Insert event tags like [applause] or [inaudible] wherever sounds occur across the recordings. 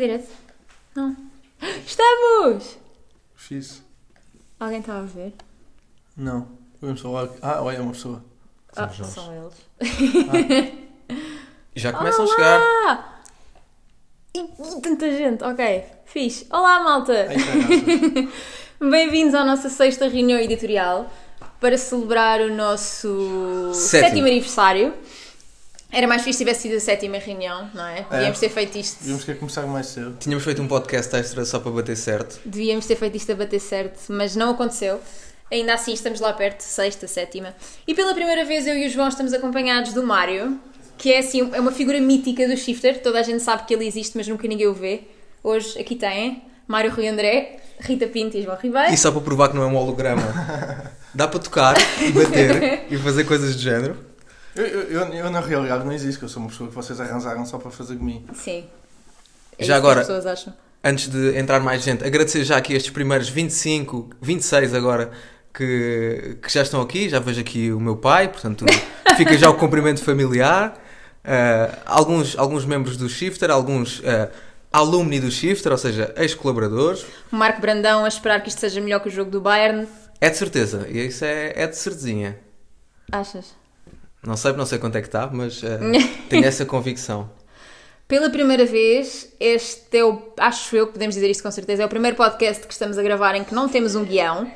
Direto? Não. Estamos! Fiz. Alguém está a ver? Não. Vamos falar. Ah, olha, uma pessoa. Ah, Somos nós. são eles. Já começam a chegar. Ah! E, e tanta gente, ok. Fixe. Olá, malta! Ai, caraças. [laughs] Bem-vindos à nossa sexta reunião editorial para celebrar o nosso Sétimo. sétimo aniversário. Era mais fixe se tivesse sido a sétima reunião, não é? Devíamos ter feito isto. Devíamos querer começar mais cedo. Tínhamos feito um podcast extra só para bater certo. Devíamos ter feito isto a bater certo, mas não aconteceu. Ainda assim, estamos lá perto, sexta, sétima. E pela primeira vez eu e o João estamos acompanhados do Mário, que é assim, é uma figura mítica do Shifter. Toda a gente sabe que ele existe, mas nunca ninguém o vê. Hoje aqui tem Mário Rui André, Rita Pinto e João Ribeiro. E só para provar que não é um holograma. Dá para tocar e bater [laughs] e fazer coisas do género. Eu, eu, eu, na realidade não existo, que eu sou uma pessoa que vocês arranjaram só para fazer comigo. Sim. É Já agora- Que as pessoas acham. Antes de entrar mais gente, agradecer já aqui estes primeiros 25, 26 agora que, que já estão aqui. Já vejo aqui o meu pai, portanto [laughs] fica já o cumprimento familiar. Ah, alguns, alguns membros do Shifter, alguns ah, alumni do Shifter, ou seja, ex-colaboradores. O Marco Brandão a esperar que isto seja melhor que o jogo do Bayern. É de certeza, e isso é, é de certezinha. Achas? Não sei, não sei quanto é que está, mas ah, [laughs] tenho essa convicção. Pela primeira vez, este é o. Acho eu que podemos dizer isto com certeza. É o primeiro podcast que estamos a gravar em que não temos um guião.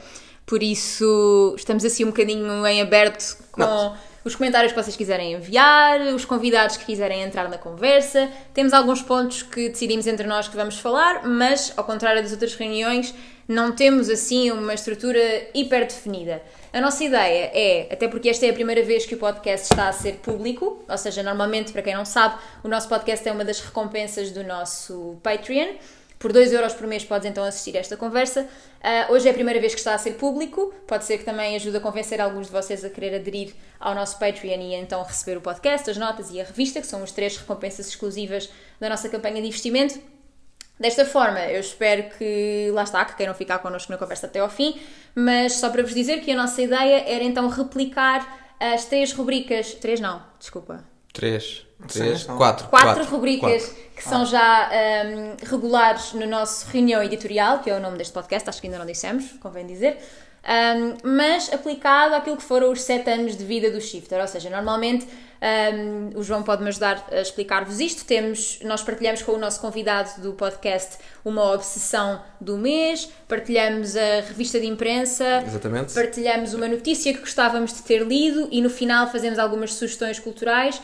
Por isso, estamos assim um bocadinho em aberto com Não. Os comentários que vocês quiserem enviar, os convidados que quiserem entrar na conversa. Temos alguns pontos que decidimos entre nós que vamos falar, mas, ao contrário das outras reuniões, não temos assim uma estrutura hiper definida. A nossa ideia é, até porque esta é a primeira vez que o podcast está a ser público, ou seja, normalmente, para quem não sabe, o nosso podcast é uma das recompensas do nosso Patreon. Por 2 euros por mês podes então assistir a esta conversa. Ah, hoje é a primeira vez que está a ser público, pode ser que também ajude a convencer alguns de vocês a querer aderir ao nosso Patreon e então receber o podcast, as notas e a revista, que são as três recompensas exclusivas da nossa campanha de investimento. Desta forma, eu espero que lá está, que queiram ficar connosco na conversa até ao fim, mas só para vos dizer que a nossa ideia era então replicar as três rubricas. Três não, desculpa. Três, Sim, três, são- quatro. Quatro, rubricas quatro. que são já hum, regulares no nosso reunião editorial, que é o nome deste podcast, acho que ainda não dissemos, convém dizer. Hum, mas aplicado àquilo que foram os sete anos de vida do Shifter, ou seja, normalmente hum, o João pode me ajudar a explicar-vos isto. Temos, nós partilhamos com o nosso convidado do podcast uma obsessão do mês, partilhamos a revista de imprensa, Exatamente. partilhamos uma notícia que gostávamos de ter lido e no final fazemos algumas sugestões culturais.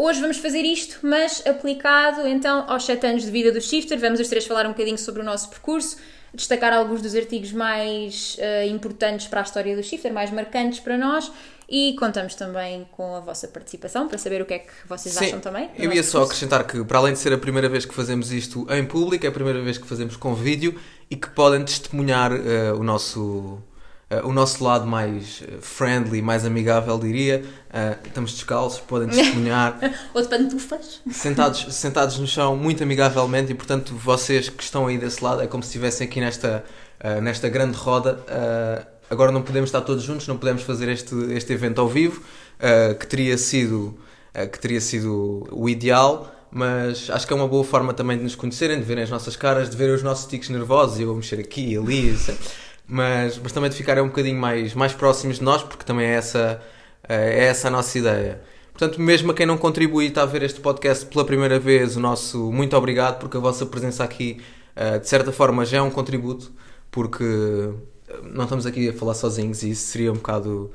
Hoje vamos fazer isto, mas aplicado então aos 7 anos de vida do Shifter. Vamos os três falar um bocadinho sobre o nosso percurso, destacar alguns dos artigos mais eh, importantes para a história do Shifter, mais marcantes para nós e contamos também com a vossa participação para saber o que é que vocês Sim, acham também. Eu ia só acrescentar que, para além de ser a primeira vez que fazemos isto em público, é a primeira vez que fazemos com vídeo e que podem testemunhar eh, o, nosso, eh, o nosso lado mais eh, friendly, mais amigável, diria. Eh, estamos descalços, podem testemunhar, [laughs] Ou de pantufas. sentados, sentados no chão, muito amigavelmente, e portanto, vocês que estão aí desse lado, é como se estivessem aqui nesta, eh, nesta grande roda. agora não podemos estar todos juntos, não podemos fazer este, este evento ao vivo, que teria sido que teria sido o ideal, mas acho que é uma boa forma também de nos conhecerem, de verem as nossas caras, de verem os nossos tiques nervosos e eu a mexer aqui e ali, isso. Mas, mas também de ficarem um bocadinho mais, mais próximos de nós, porque também é essa, eh, é essa a nossa ideia. Portanto, mesmo a quem não contribui e está a ver este podcast pela primeira vez, o nosso muito obrigado, porque a vossa presença aqui, eh, de certa forma, já é um contributo, porque eh, não estamos aqui a falar sozinhos e isso seria um bocado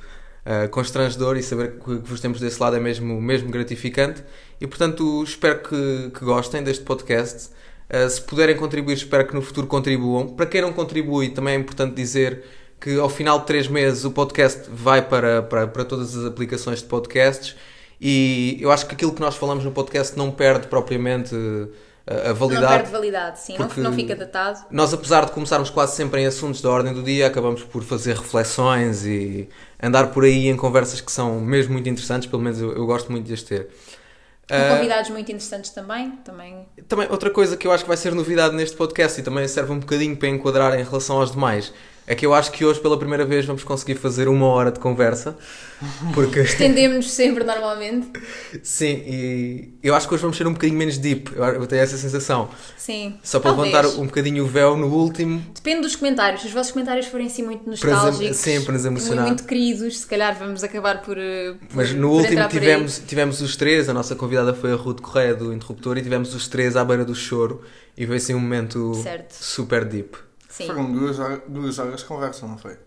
constrangedor e saber que, que vos temos desse lado é mesmo, mesmo gratificante. E, portanto, espero que, que gostem deste podcast. Uh, se puderem contribuir, espero que no futuro contribuam. Para quem não contribui, também é importante dizer que ao final de três meses o podcast vai para, para, para todas as aplicações de podcasts e eu acho que aquilo que nós falamos no podcast não perde propriamente uh, a, a Não validade. perde validade, sim, não- não fica datado. Nós, apesar de começarmos quase sempre em assuntos da ordem do dia, acabamos por fazer reflexões e andar por aí em conversas que são mesmo muito interessantes, pelo menos eu, eu gosto muito de as ter. Com Ah, convidados muito interessantes também, também também, outra coisa que eu acho que vai ser novidade neste podcast e também serve um bocadinho para enquadrar em relação aos demais. É que eu acho que hoje pela primeira vez vamos conseguir fazer uma hora de conversa. Porque [laughs] Estendemos-nos sempre normalmente. sim, e eu acho que hoje vamos ser um bocadinho menos deep. Eu, tenho essa sensação. Sim. Só para Talvez. levantar um bocadinho o véu no último. Depende dos comentários. Se os vossos comentários forem assim muito nostálgicos, sim, para nos emocionar. muito queridos, se calhar vamos acabar por. eh, por- Mas no por último tivemos, tivemos os três, a nossa convidada foi a Ruth Correia do Interruptor e tivemos os três à beira do choro e foi assim um momento Certo. super deep. Sim. Foram duas horas, duas horas de conversa, não foi?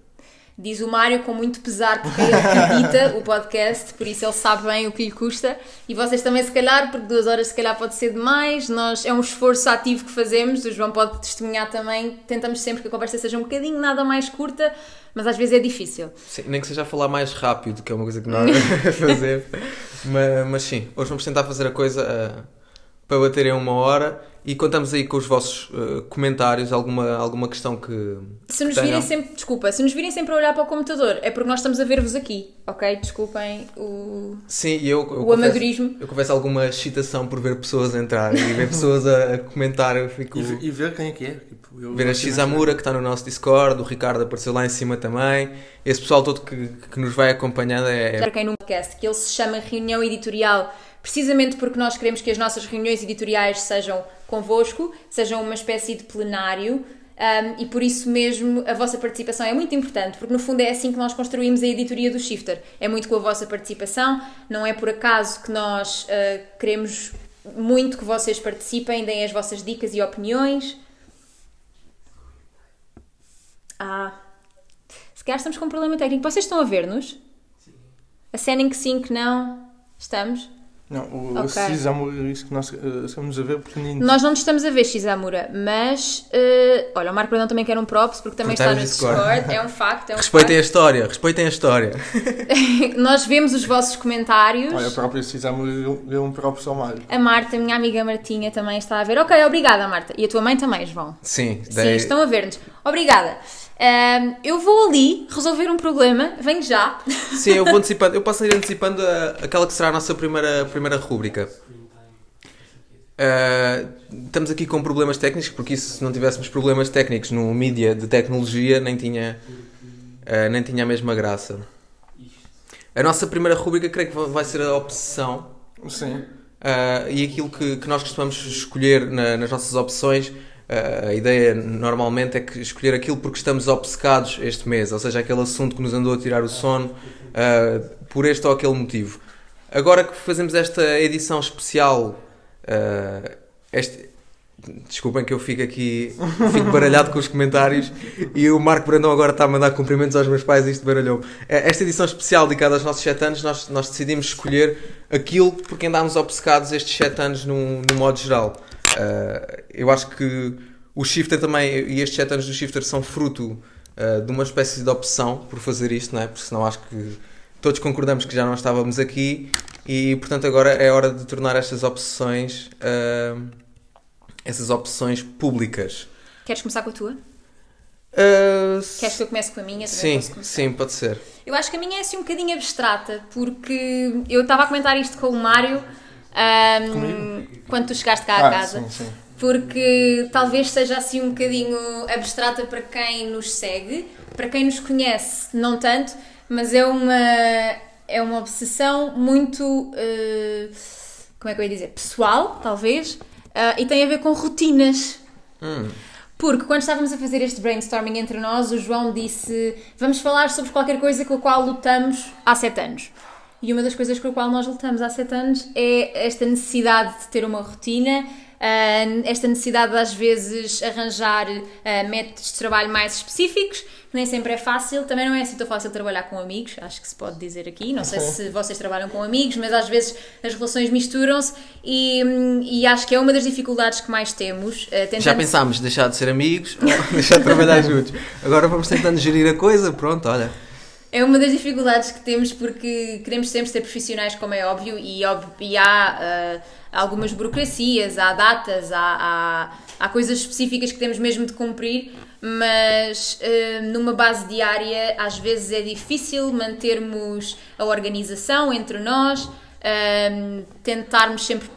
Diz o Mário com muito pesar porque ele acredita o podcast, por isso ele sabe bem o que lhe custa. E vocês também, se calhar, porque duas horas se calhar pode ser demais. Nós, é um esforço ativo que fazemos, o João pode testemunhar também. Tentamos sempre que a conversa seja um bocadinho nada mais curta, mas às vezes é difícil. Sim, nem que seja a falar mais rápido, que é uma coisa que nós [laughs] fazemos. mas, mas sim, hoje vamos tentar fazer a coisa ah, para bater em uma hora e contamos aí com os vossos ah, comentários, alguma, alguma questão que. Se nos que virem sempre, desculpa, se nos virem sempre a olhar para o computador, é porque nós estamos a ver-vos aqui, ok? Desculpem o, Sim, e eu, eu o confesso- amadorismo. Eu confesso alguma excitação por ver pessoas entrar e ver [laughs] pessoas a, a comentar. Eu fico. E, e ver quem é que é. Tipo, eu Ver a Xamura que está no nosso Discord, o Ricardo apareceu lá em cima também. Esse pessoal todo que, que nos vai acompanhando é. para quem no podcast, que ele se chama Reunião Editorial, precisamente porque nós queremos que as nossas reuniões editoriais sejam convosco, sejam uma espécie de plenário. um, e por isso mesmo a vossa participação é muito importante, porque no fundo é assim que nós construímos a editoria do Shifter. É muito com a vossa participação, não é por acaso que nós uh, queremos muito que vocês participem, deem as vossas dicas e opiniões. Ah, se calhar estamos com um problema técnico. Vocês estão a ver-nos? Acenem que sim, que não. Estamos? Não, o Ok. okay. Cisamo isso que nós uh, estamos a ver pequenino. Nós não nos estamos a ver, Xamura, mas. eh, olha, o Marco Brandão também quer um props porque também está no Discord. Discord. É um facto. É um Respeitem a história, respeitem a história. facto. [laughs] Nós vemos os vossos comentários. Olha, a própria Cisamo deu um próprio ao Mário. A Marta, minha amiga Martinha, também está a ver. Ok, obrigada, Marta. E a tua mãe também, João. Sim, Sim, dei- estão a ver-nos. Obrigada. Ahm, eu vou ali resolver um problema. Venho já. Sim, eu vou [laughs] antecipando, eu posso ir antecipando a- aquela que será a nossa primeira, primeira rúbrica. Ah, estamos aqui com problemas técnicos, porque isso, se não tivéssemos problemas técnicos no mídia de tecnologia, nem tinha, ah, nem tinha a mesma graça. A nossa primeira rúbrica creio que vai ser a opção. Sim. Ah, e aquilo que, que nós costumamos escolher na- nas nossas opções, a ideia normalmente é que escolher aquilo porque estamos obcecados este mês, ou seja, aquele assunto que nos andou a tirar o sono ah, por este ou aquele motivo. Agora que fazemos esta edição especial, ah, este- desculpem que eu fico aqui, fico baralhado com os comentários e o Marco Brandão agora está a mandar cumprimentos aos meus pais e isto baralhou. Eh, Esta edição especial dedicada aos nossos 7 anos, nós, nós decidimos escolher aquilo porque andámos obcecados estes 7 anos no, no modo geral. Eh, eu acho que o Shifter também e estes 7 anos do Shifter são fruto eh, de uma espécie de opção por fazer isto, não é? Porque senão acho que todos concordamos que já não estávamos aqui e portanto agora é hora de tornar estas opções eh, essas opções públicas. Queres começar com a tua? Uh, Queres que eu comece com a minha? Também sim, sim, pode ser. Eu acho que a minha é assim um bocadinho abstrata, porque eu estava a comentar isto com o Mário Comigo? quando tu chegaste cá à Ah, casa. sim, sim. Porque talvez seja assim um bocadinho abstrata para quem nos segue, para quem nos conhece, não tanto, mas é uma, é uma obsessão muito. eh, como é que eu ia dizer? Pessoal, talvez, ah, e tem a ver com rotinas. Hum, Porque quando estávamos a fazer este brainstorming entre nós, o João disse: Vamos falar sobre qualquer coisa com a qual lutamos há sete anos. E uma das coisas com a qual nós lutamos há sete anos é esta necessidade de ter uma rotina, ah, esta necessidade de às vezes arranjar ah, métodos de trabalho mais específicos, que nem sempre é fácil. Também não é assim tão fácil trabalhar com amigos, acho que se pode dizer aqui. Não sei se vocês trabalham com amigos, mas às vezes as relações misturam-se e, e acho que é uma das dificuldades que mais temos. ah, Já tentando- pensámos deixar de ser amigos, [laughs] deixar de trabalhar juntos. Agora vamos tentando gerir a coisa, pronto, olha. É uma das dificuldades que temos porque queremos sempre ser profissionais, como é óbvio, e, óbvio, e há ah, algumas burocracias, há datas, há, há, há coisas específicas que temos mesmo de cumprir, mas ah, numa base diária às vezes é difícil mantermos a organização entre nós, ah, tentarmos sempre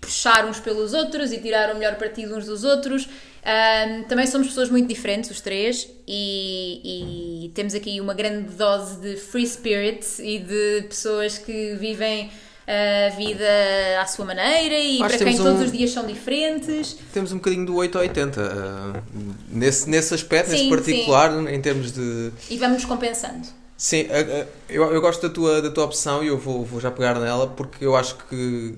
puxar uns pelos outros e tirar o melhor partido uns dos outros. Um, também somos pessoas muito diferentes, os três, e, e, temos aqui uma grande dose de free spirit e de pessoas que vivem a vida à sua maneira e Acho para quem temos todos um- os dias são diferentes. Temos um bocadinho do 8 a 80. uh, nesse, nesse aspecto, Sim, nesse particular, em termos de. E vamos nos compensando. Sim, eu, eu gosto da tua, da tua opção e eu vou, vou já pegar nela porque eu acho que,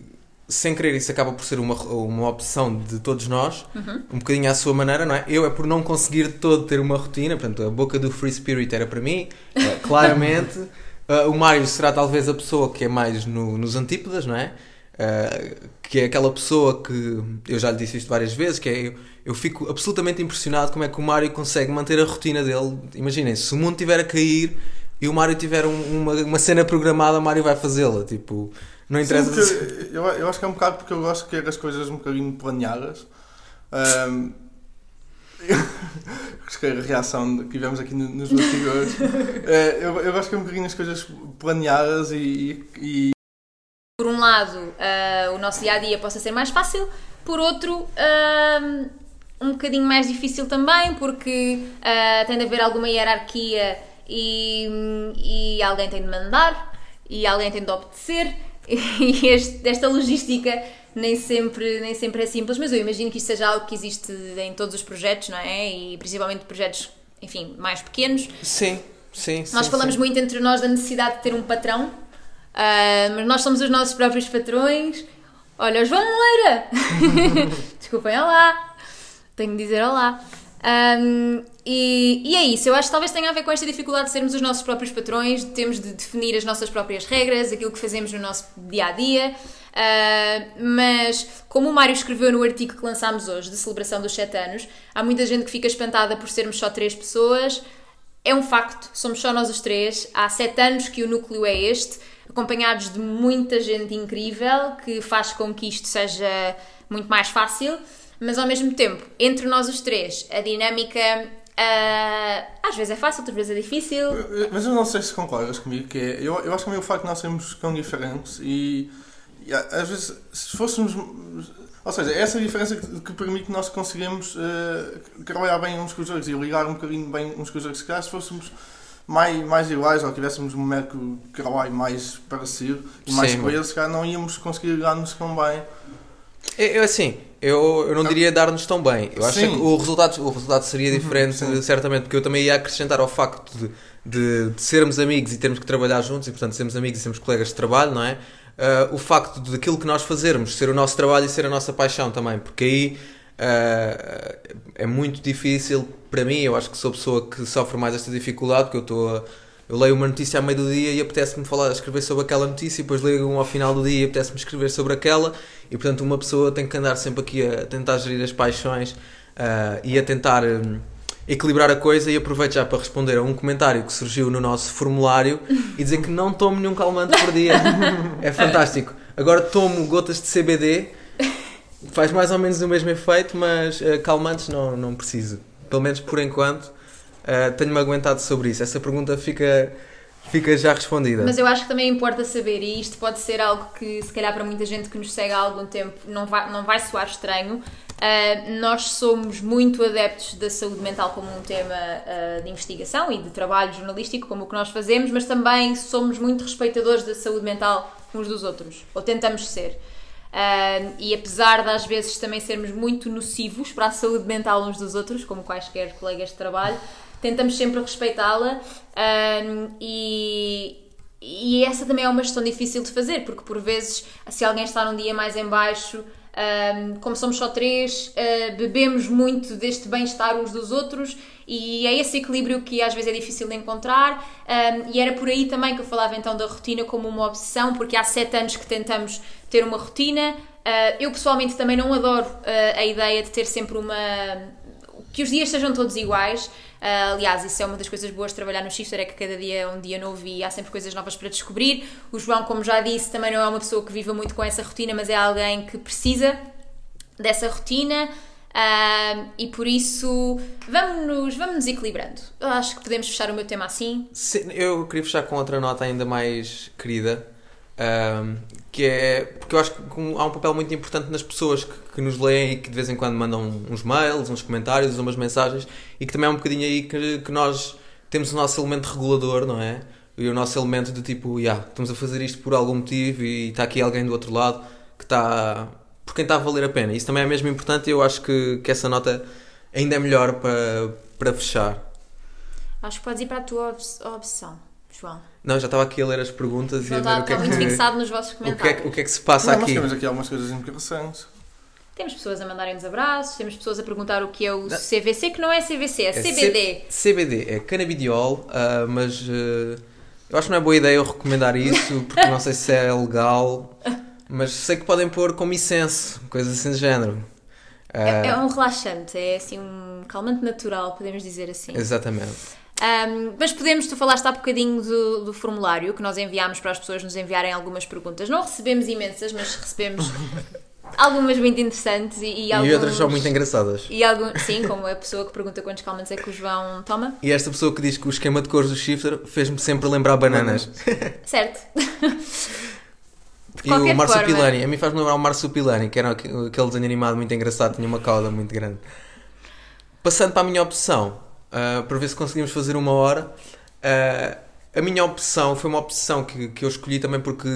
sem querer, isso acaba por ser uma, uma opção de todos nós, um bocadinho à sua maneira, não é? Eu é por não conseguir de todo ter uma rotina, portanto, a boca do Free Spirit era para mim, eh, [laughs] claramente. Eh, o Mário será talvez a pessoa que é mais no- nos antípodas, não é? Eh, que é aquela pessoa que eu já lhe disse isto várias vezes, que é eu, eu fico absolutamente impressionado como é que o Mário consegue manter a rotina dele. Imaginem, se o mundo estiver a cair e o Mário tiver um- uma, uma cena programada, o Mário vai fazê-la. Tipo, não interessa. Sim, porque eu, eu acho que é um bocado porque eu gosto de ter as coisas um bocadinho planeadas. Um, [laughs] a reação que tivemos aqui no- nos bastidores. [laughs] Eh, eu, eu gosto de ter um bocadinho as coisas planeadas e, e- Por um lado, ah, o nosso dia a dia possa ser mais fácil, por outro, ah, um bocadinho mais difícil também, porque ah, tem de haver alguma hierarquia e, e alguém tem de mandar e alguém tem de obedecer. [laughs] E este- esta logística nem sempre, nem sempre é simples, mas eu imagino que isto seja algo que existe em todos os projetos, não é? E principalmente projetos, enfim, mais pequenos. Sim, sim. Nós sim, falamos sim. muito entre nós da necessidade de ter um patrão, ah, mas nós somos os nossos próprios patrões. Olha, João Moreira! [laughs] Desculpem, olá! Tenho de dizer olá. Ahm, e, e é isso, eu acho que talvez tenha a ver com esta dificuldade de sermos os nossos próprios patrões, de termos de definir as nossas próprias regras, aquilo que fazemos no nosso dia a dia. Ah, mas, como o Mário escreveu no artigo que lançámos hoje, de celebração dos 7 anos, há muita gente que fica espantada por sermos só três pessoas. É um facto, somos só nós os três. Há sete anos que o núcleo é este, acompanhados de muita gente incrível que faz com que isto seja muito mais fácil, mas ao mesmo tempo, entre nós os três, a dinâmica ah, às vezes é fácil, outras vezes é difícil. Mas eu não sei se concordas comigo, que é, eu, eu acho que também o facto de nós sermos tão diferentes e, e às vezes se fôssemos. Ou seja, é essa diferença que, que permite que nós conseguimos eh, trabalhar bem uns com os outros e ligar um bocadinho bem uns com os outros. Se calhar se fôssemos mais, mais iguais ou tivéssemos um método de trabalho mais parecido e mais coisa, se calhar não íamos conseguir ligar-nos tão bem. Eu, eu, assim, eu, eu não diria dar-nos tão bem. Eu acho Sim. que o resultado, o resultado seria diferente, sim. certamente, porque eu também ia acrescentar ao facto de, de, de sermos amigos e termos que trabalhar juntos, e portanto sermos amigos e sermos colegas de trabalho, não é? Ah, o facto de aquilo que nós fazermos ser o nosso trabalho e ser a nossa paixão também, porque aí ah, é muito difícil para mim. Eu acho que sou a pessoa que sofre mais esta dificuldade, porque eu estou a. Eu leio uma notícia ao meio do dia e apetece-me falar, escrever sobre aquela notícia, e depois leio um ao final do dia e apetece-me escrever sobre aquela, e portanto uma pessoa tem que andar sempre aqui a tentar gerir as paixões ah, e a tentar hum, equilibrar a coisa. E aproveito já para responder a um comentário que surgiu no nosso formulário e dizer que não tomo nenhum calmante por dia. [laughs] é fantástico. Agora tomo gotas de CBD, faz mais ou menos o mesmo efeito, mas ah, calmantes não, não preciso. Pelo menos por enquanto. Ah, tenho-me aguentado sobre isso. Essa pergunta fica, fica já respondida. Mas eu acho que também importa saber, e isto pode ser algo que, se calhar, para muita gente que nos segue há algum tempo, não vai, não vai soar estranho. Uh, nós somos muito adeptos da saúde mental como um tema uh, de investigação e de trabalho jornalístico, como o que nós fazemos, mas também somos muito respeitadores da saúde mental uns dos outros, ou tentamos ser. Uh, e apesar de às vezes também sermos muito nocivos para a saúde mental uns dos outros, como quaisquer colegas de trabalho, tentamos sempre respeitá-la um, e, e essa também é uma gestão difícil de fazer, porque por vezes, se alguém está num dia mais em baixo, um, como somos só três, uh, bebemos muito deste bem-estar uns dos outros e é esse equilíbrio que às vezes é difícil de encontrar. Um, e era por aí também que eu falava então da rotina como uma obsessão, porque há sete anos que tentamos ter uma rotina. Uh, eu pessoalmente também não adoro uh, a ideia de ter sempre uma. Que os dias sejam todos iguais. Uh, aliás, isso é uma das coisas boas de trabalhar no Shifter, é que cada dia é um dia novo e há sempre coisas novas para descobrir. O João, como já disse, também não é uma pessoa que viva muito com essa rotina, mas é alguém que precisa dessa rotina. Uh, e por isso vamos-nos vamos equilibrando. Eu acho que podemos fechar o meu tema assim. Sim, eu queria fechar com outra nota ainda mais querida, Ahm, que é porque eu acho que há um papel muito importante nas pessoas que, que nos leem e que de vez em quando mandam uns mails, uns comentários, umas mensagens e que também é um bocadinho aí que, que nós temos o nosso elemento regulador, não é? E o nosso elemento de tipo, yeah, estamos a fazer isto por algum motivo e está aqui alguém do outro lado que está por quem está a valer a pena. Isso também é mesmo importante e eu acho que, que essa nota ainda é melhor para, para fechar. Acho que podes ir para a tua opção, João. Não, já estava aqui a ler as perguntas e João a ver o que é está muito que, fixado nos vossos o que, é, comentários. que- o que é que se passa Não, aqui. temos aqui algumas coisas interessantes. Temos pessoas a mandarem-nos abraços, temos pessoas a perguntar o que é o CVC, que não é CVC, é, É CBD. C- CBD, é canabidiol, ah, mas ah, eu acho que não é boa ideia eu recomendar isso, [laughs] porque não sei se é legal, mas sei que podem pôr como incenso, coisas assim do género. Ah, É, é um relaxante, é assim um calmante natural, podemos dizer assim. Exatamente. Um, mas podemos, tu falaste há bocadinho do, do formulário que nós enviámos para as pessoas nos enviarem algumas perguntas. Não recebemos imensas, mas recebemos [laughs] algumas muito interessantes e, e, alguns... E outras são muito engraçadas. E algum, sim, como a pessoa que pergunta quantos calmantes é que o João toma. E esta pessoa que diz que o esquema de cores do shifter fez-me sempre lembrar bananas. [laughs] Certo. [laughs] E o Marcio forma- Pilani, a mim faz-me lembrar o Marcio Pilani, que era aqu- aquele desenho animado muito engraçado, tinha uma cauda muito grande. Passando para a minha opção, ah, para ver se conseguimos fazer uma hora, ah, a minha opção foi uma opção que, que eu escolhi também porque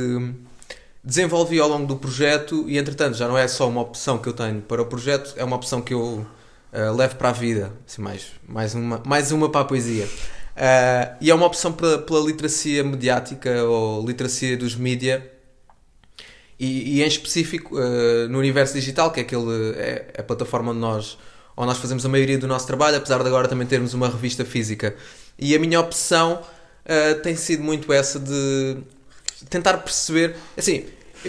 desenvolvi ao longo do projeto e entretanto já não é só uma opção que eu tenho para o projeto, é uma opção que eu ah, levo para a vida, assim, mais, mais, uma, mais uma para a poesia. Ah, e é uma opção pela, pela literacia mediática ou literacia dos mídia. E, e em específico eh, no universo digital, que é, aquele, é a plataforma onde nós, onde nós fazemos a maioria do nosso trabalho, apesar de agora também termos uma revista física. E a minha opção eh, tem sido muito essa de tentar perceber. Assim,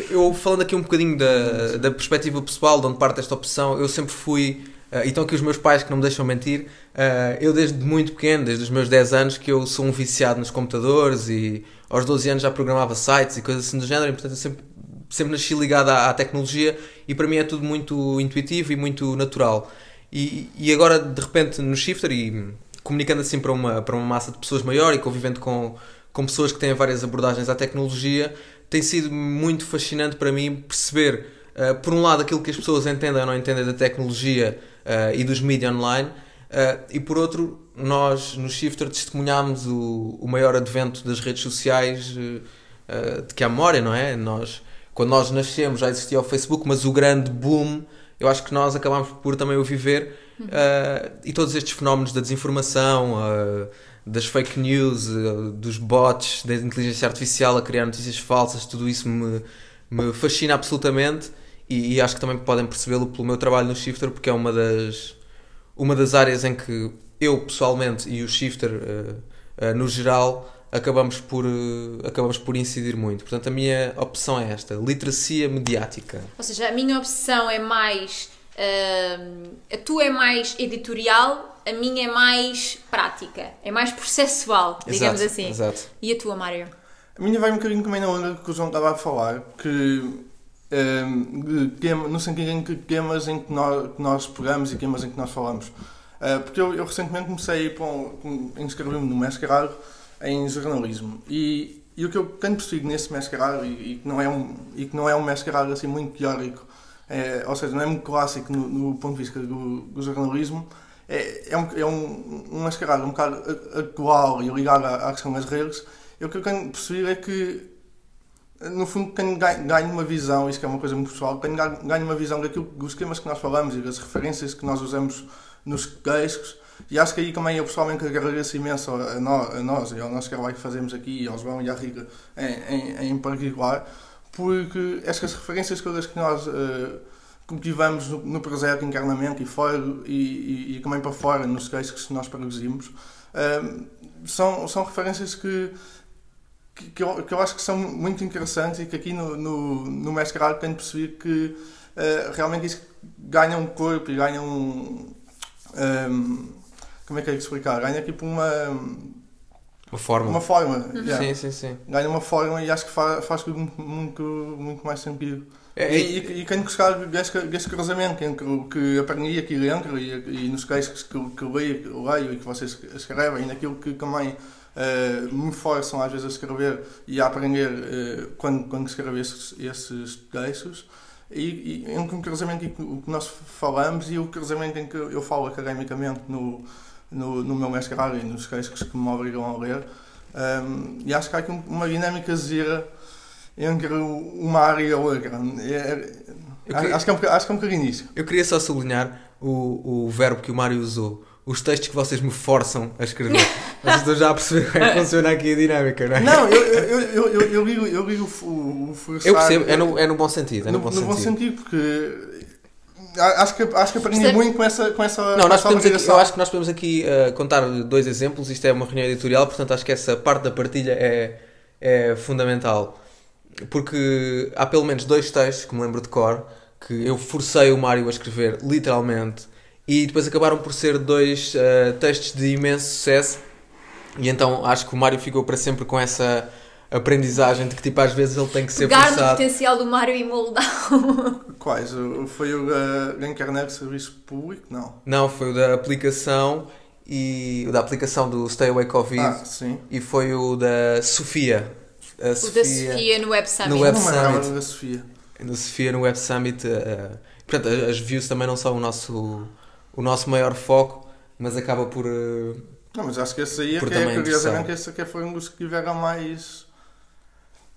eu falando aqui um bocadinho da, da perspectiva pessoal, de onde parte esta opção, eu sempre fui. eh, e estão aqui os meus pais que não me deixam mentir. eh, eu, desde muito pequeno, desde os meus 10 anos, que eu sou um viciado nos computadores e aos 12 anos já programava sites e coisas assim do género, e portanto eu sempre sempre nasci ligado à, à tecnologia e para mim é tudo muito intuitivo e muito natural. E, e agora, de repente, no Shifter e comunicando assim para uma, para uma massa de pessoas maior e convivendo com, com pessoas que têm várias abordagens à tecnologia, tem sido muito fascinante para mim perceber, uh, por um lado, aquilo que as pessoas entendem ou não entendem da tecnologia uh, e dos mídias online, uh, e por outro, nós no Shifter testemunhámos o, o maior advento das redes sociais de que há memória, não é? Nós quando nós nascemos já existia o Facebook, mas o grande boom, eu acho que nós acabámos por também o viver uh, e todos estes fenómenos da desinformação, uh, das fake news, uh, dos bots, da inteligência artificial a criar notícias falsas, tudo isso me, me fascina absolutamente e, e acho que também podem percebê-lo pelo meu trabalho no Shifter, porque é uma das, uma das áreas em que eu pessoalmente e o Shifter no geral acabamos por, uh, acabamos por incidir muito. Portanto, a minha opção é esta: literacia mediática. Ou seja, a minha opção é mais. Uh, a tua é mais editorial, a minha é mais prática, é mais processual, digamos exato, assim. Exato. E a tua, Mário? A minha vai um bocadinho também na onda que o João estava a falar, que um, tema, no sentido em que temas em que nós, que nós pegamos e temas em que nós falamos. Uh, porque eu, eu recentemente comecei a um, inscrever-me no mestrado em jornalismo. E, e o que eu tenho percebido nesse mestrado, e, e, que não é um, e que não é um mestrado assim muito teórico, é, ou seja, não é muito clássico no, no ponto de vista do, do jornalismo, é, é, um, é um, um mestrado um bocado atual e ligado à, à questão das redes. E o que eu tenho percebido é que, no fundo, ganho, ganho uma visão, isso que é uma coisa muito pessoal, ganho, ganho uma visão daquilo, dos temas que nós falamos e das referências que nós usamos nos textos e acho que aí também eu pessoalmente agradeço imenso a nós, a nós e ao nosso trabalho que fazemos aqui, ao João e à Rita em, em, em particular, porque estas referências todas que nós uh, cultivamos no, no projeto internamente e fora e, e, e, também para fora nos textos que nós produzimos, uh, são, são referências que, que, que, eu, que eu acho que são muito interessantes e que aqui no, no, no mestrado tenho percebido que uh, realmente isso ganha um corpo e ganha um, um como é que é que explicar? Ganha tipo uma. Uma forma. Uma forma. Uhum. Yeah. Sim, sim, sim. Ganha uma forma e acho que faz, faz tudo muito, muito, muito mais sentido. É, e, e, e quem gostar desse, desse cruzamento entre o que aprendi aqui dentro e, e nos textos que, que leio, leio e que vocês escrevem e naquilo que também eh, me forçam às vezes a escrever e a aprender eh, quando, quando escrevo esses, esses textos. E, e em um cruzamento em que o que nós falamos e o cruzamento em que eu falo academicamente no, no, no meu mestrado e nos textos que me obrigam a ler. Um, e acho que há aqui uma dinâmica gira entre uma área e a outra. É, queria- acho, que é um, acho que é um bocadinho isso. Eu queria só sublinhar o, o verbo que o Mário usou. Os textos que vocês me forçam a escrever. [laughs] Vocês estão já a perceber como é que funciona aqui a dinâmica, não é? Não, eu, eu, eu, eu, eu ligo, eu ligo o, o forçar. Eu percebo, é no, é no bom sentido. É no, no, bom no bom sentido. sentido, porque acho que, acho que aprendi Percebe- muito com essa, com essa, Não, com nós essa aqui, eu acho que nós podemos aqui uh, contar dois exemplos. Isto é uma reunião editorial, portanto acho que essa parte da partilha é, é fundamental. Porque há pelo menos dois textos que me lembro de cor que eu forcei o Mário a escrever literalmente e depois acabaram por ser dois uh, textos de imenso sucesso. E então acho que o Mário ficou para sempre com essa aprendizagem de que tipo às vezes ele tem que ser Pegar no forçado. potencial do Mário e moldá-lo. [laughs] Quais? Foi o da internet de serviço público? Não. Não, foi o da aplicação e o da aplicação do Stay Away Covid. Ah, sim. e foi o da Sofia. A O da Sofia no Web Summit. No Web Summit. da Sofia. No Sofia no Web Summit. eh, portanto, as views também não são o nosso, o nosso maior foco, mas acaba por. eh, Não, mas acho que esse aí é que é, curiosamente, esse aqui foi um dos que tiveram mais,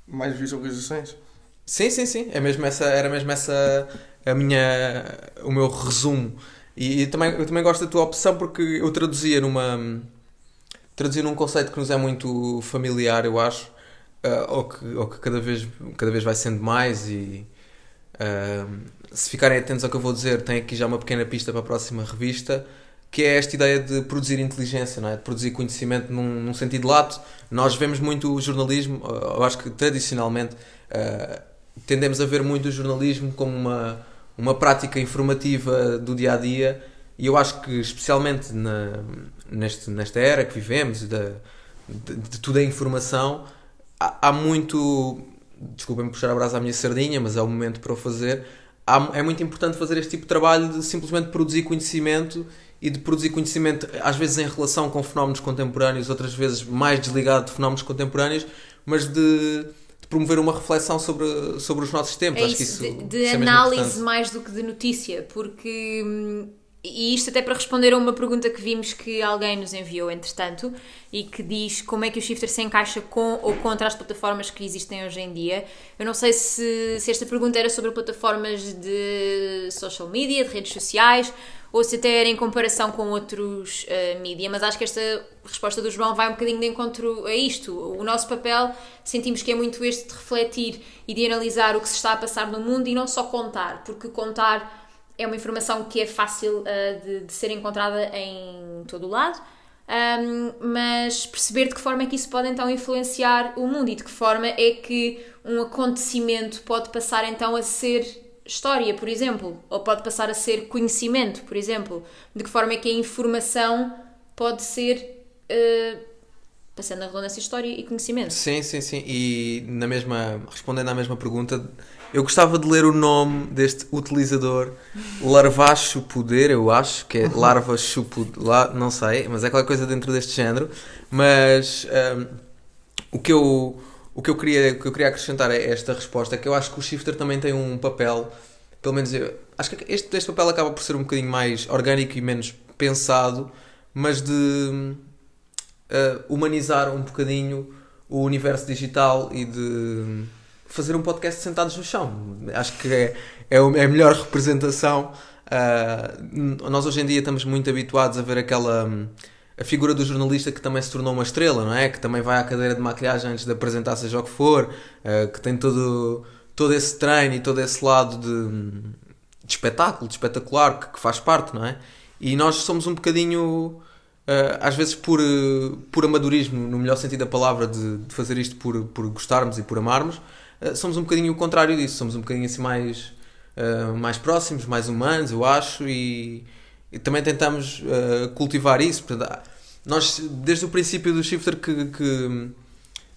mais visualizações. Sim, sim, sim. É mesmo essa, era mesmo essa a minha, o meu resumo. E, e também, eu também gosto da tua opção porque eu traduzia numa. Traduzia num conceito que nos é muito familiar, eu acho, ah, ou, que, ou que cada vez, cada vez vai sendo mais. E ah, se ficarem atentos ao que eu vou dizer, tem aqui já uma pequena pista para a próxima revista. Que é esta ideia de produzir inteligência, não é? de produzir conhecimento num, num sentido lato. Nós vemos muito o jornalismo, eu acho que tradicionalmente ah, tendemos a ver muito o jornalismo como uma, uma prática informativa do dia a dia e eu acho que especialmente na, neste, nesta era que vivemos da, de, de toda a informação há, há muito desculpem-me puxar a brasa à minha sardinha mas é o momento para o fazer há, é muito importante fazer este tipo de trabalho de simplesmente produzir conhecimento e de produzir conhecimento às vezes em relação com fenómenos contemporâneos outras vezes mais desligado de fenómenos contemporâneos mas de, de promover uma reflexão sobre, sobre os nossos tempos É acho que isso, isso de, de isso é análise mais do que de notícia, porque. E isto até para responder a uma pergunta que vimos que alguém nos enviou, entretanto, e que diz como é que o Shifter se encaixa com ou contra as plataformas que existem hoje em dia. Eu não sei se, se esta pergunta era sobre plataformas de social media, de redes sociais, ou se até era em comparação com outros uh, mídia, mas acho que esta resposta do João vai um bocadinho de encontro a isto. O nosso papel sentimos que é muito este de refletir e de analisar o que se está a passar no mundo e não só contar, porque contar é uma informação que é fácil uh, de, de, ser encontrada em todo o lado, um, mas perceber de que forma é que isso pode então influenciar o mundo e de que forma é que um acontecimento pode passar então a ser história, por exemplo, ou pode passar a ser conhecimento, por exemplo, de que forma é que a informação pode ser uh, passando a redundância história e conhecimento. Sim, sim, sim. E na mesma, respondendo à mesma pergunta, eu gostava de ler o nome deste utilizador, Larvacho Poder, eu acho, que é Larva Chupo, lá, não sei, mas é qualquer coisa dentro deste género. Mas um, o que eu o que eu queria o que eu queria acrescentar a esta resposta é que eu acho que o shifter também tem um papel, pelo menos eu acho que este, este papel acaba por ser um bocadinho mais orgânico e menos pensado, mas de uh, humanizar um bocadinho o universo digital e de fazer um podcast sentados no chão. Acho que é, é a melhor representação. Uh, nós hoje em dia estamos muito habituados a ver aquela. A figura do jornalista que também se tornou uma estrela, não é? Que também vai à cadeira de maquilhagem antes de apresentar seja o que for, uh, que tem todo, todo esse treino e todo esse lado de, de espetáculo, de espetacular, que, que, faz parte, não é? E nós somos um bocadinho, uh, às vezes por, por amadorismo, no melhor sentido da palavra, de, de fazer isto por, por gostarmos e por amarmos, somos um bocadinho o contrário disso, somos um bocadinho assim mais, mais próximos, mais humanos, eu acho, e, e também tentamos uh, cultivar isso. Portanto, nós, desde o princípio do Shifter, que, que,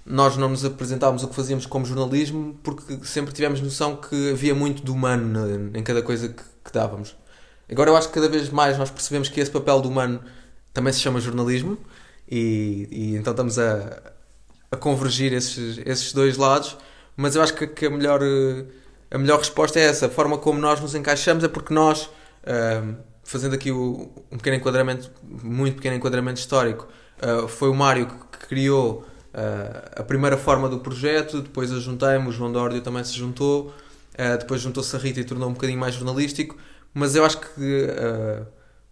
nós não nos apresentávamos o que fazíamos como jornalismo, porque sempre tivemos noção que havia muito de humano em cada coisa que, que dávamos. Agora, eu acho que cada vez mais nós percebemos que esse papel do humano também se chama jornalismo e, e então estamos a, a convergir esses, esses dois lados, mas eu acho que, que a, melhor, eh, a melhor resposta é essa. A forma como nós nos encaixamos é porque nós, uh, fazendo aqui o, um pequeno enquadramento, muito pequeno enquadramento histórico, uh, foi o Mário que criou uh, a primeira forma do projeto, depois a juntamos, o João Dórdio também se juntou, depois juntou-se a Rita e tornou um bocadinho mais jornalístico, mas eu acho que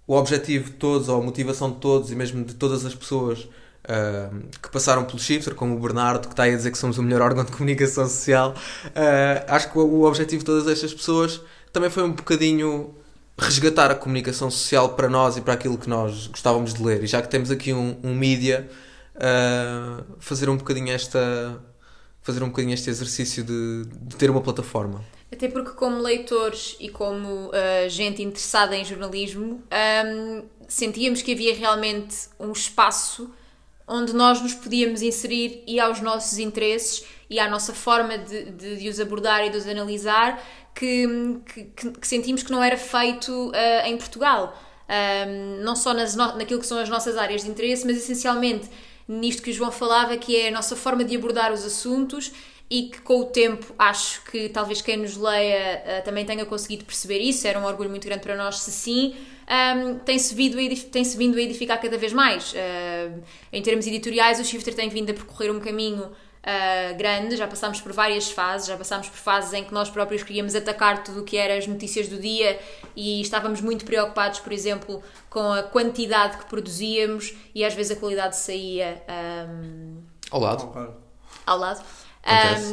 o objetivo de todos, ou a motivação de todos, e mesmo de todas as pessoas uh, que passaram pelo Shifter, como o Bernardo, que está aí a dizer que somos o melhor órgão de comunicação social, uh, acho que o objetivo de todas estas pessoas também foi um bocadinho resgatar a comunicação social para nós e para aquilo que nós gostávamos de ler. E já que temos aqui um, um mídia, uh, fazer um bocadinho esta fazer um bocadinho este exercício de, de ter uma plataforma. Até porque, como leitores e como gente interessada em jornalismo, um, sentíamos que havia realmente um espaço onde nós nos podíamos inserir e aos nossos interesses e à nossa forma de, de, de os abordar e de os analisar que, que, que sentimos que não era feito uh, em Portugal. Um, não só nas no, naquilo que são as nossas áreas de interesse, mas essencialmente nisto que o João falava, que é a nossa forma de abordar os assuntos e que com o tempo acho que talvez quem nos leia uh, também tenha conseguido perceber isso, era um orgulho muito grande para nós se sim, um, tem-se vindo, tem vindo a edificar cada vez mais. Uh, em termos editoriais, o Shifter tem vindo a percorrer um caminho uh, grande, já passámos por várias fases, já passámos por fases em que nós próprios queríamos atacar tudo o que era as notícias do dia e estávamos muito preocupados, por exemplo, com a quantidade que produzíamos e às vezes a qualidade saía um, ao lado. Ao lado.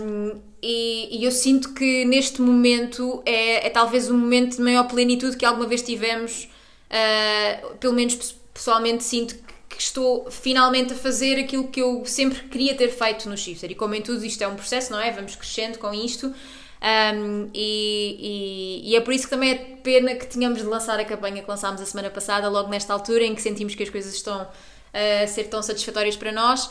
Um, e, e, eu sinto que neste momento é, é, talvez o momento de maior plenitude que alguma vez tivemos. Uh, pelo menos pessoalmente sinto que estou finalmente a fazer aquilo que eu sempre queria ter feito no Shifter. E como em tudo isto é um processo, não é? Vamos crescendo com isto. Um, e, e, e, é por isso que também é pena que tínhamos de lançar a campanha que lançámos a semana passada, logo nesta altura em que sentimos que as coisas estão a ser tão satisfatórias para nós.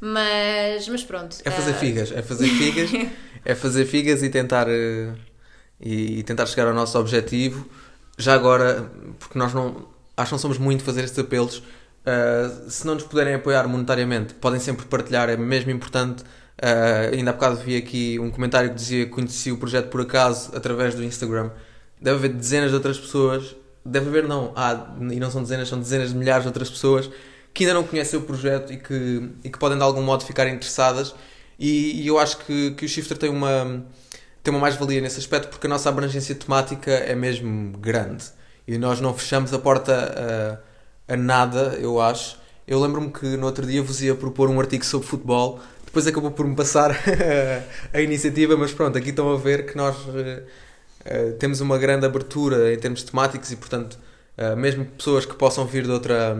Mas, mas pronto. É fazer uh... figas, é fazer figas, [laughs] é fazer figas e tentar, uh, e, e, tentar chegar ao nosso objetivo. Já agora, porque nós não acho somos muito fazer estes apelos. Uh, se não nos puderem apoiar monetariamente, podem sempre partilhar, é mesmo importante. Uh, ainda há bocado vi aqui um comentário que dizia que conheci o projeto por acaso através do Instagram. Deve haver dezenas de outras pessoas, deve haver, não, há, e não são dezenas, são dezenas de milhares de outras pessoas que ainda não conhecem o projeto e que, e que podem de algum modo ficar interessadas. E, e eu acho que, que o Shifter tem uma, tem uma mais-valia nesse aspecto porque a nossa abrangência temática é mesmo grande e nós não fechamos a porta a, a nada, eu acho. Eu lembro-me que no outro dia vos ia propor um artigo sobre futebol, depois acabou por me passar [laughs] a iniciativa, mas pronto, aqui estão a ver que nós uh, temos uma grande abertura em termos temáticos e, portanto, uh, mesmo pessoas que possam vir de outra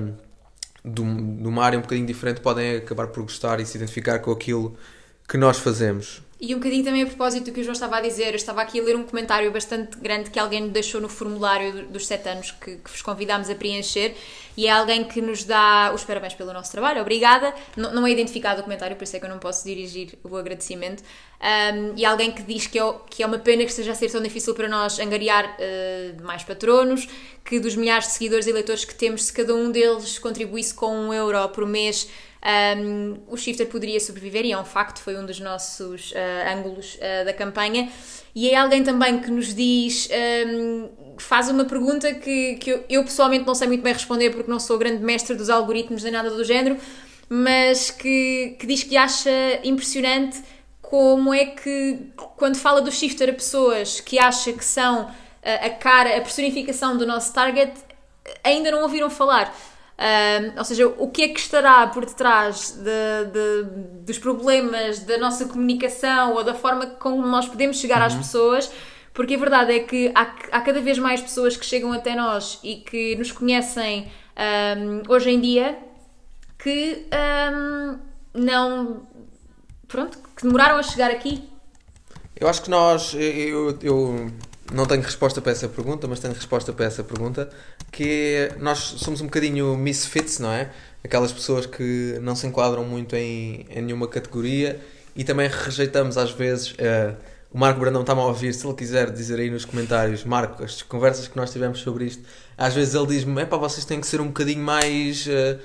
de, uma área um bocadinho diferente podem acabar por gostar e se identificar com aquilo que nós fazemos. E um bocadinho também a propósito do que o João estava a dizer, eu estava aqui a ler um comentário bastante grande que alguém deixou no formulário dos sete anos que, que vos convidámos a preencher e é alguém que nos dá os parabéns pelo nosso trabalho, obrigada. Não, não é identificado o comentário, por isso é que eu não posso dirigir o agradecimento. Um, e alguém que diz que é, que é uma pena que esteja a ser tão difícil para nós angariar uh, mais patronos, que dos milhares de seguidores e leitores que temos, se cada um deles contribuísse com um euro por mês um, o Shifter poderia sobreviver, e é um facto, foi um dos nossos uh, ângulos uh, da campanha. E é alguém também que nos diz, um, faz uma pergunta que, que eu, eu, pessoalmente não sei muito bem responder porque não sou grande mestre dos algoritmos nem nada do género, mas que, que diz que acha impressionante como é que, quando fala do Shifter a pessoas que acha que são a cara, a personificação do nosso target, ainda não ouviram falar. Um, ou seja, o que é que estará por detrás de, de, dos problemas da nossa comunicação ou da forma como nós podemos chegar uhum. às pessoas, porque a verdade é que há, há, cada vez mais pessoas que chegam até nós e que nos conhecem um, hoje em dia que um, não. Pronto, que demoraram a chegar aqui. Eu acho que nós. Eu, eu não tenho resposta para essa pergunta, mas tenho resposta para essa pergunta, que nós somos um bocadinho misfits, não é? Aquelas pessoas que não se enquadram muito em, em nenhuma categoria e também rejeitamos às vezes. Uh, o Marco Brandão está-me a ouvir, se ele quiser dizer aí nos comentários, Marco, as conversas que nós tivemos sobre isto, às vezes ele diz-me: é para vocês têm que ser um bocadinho mais. Uh,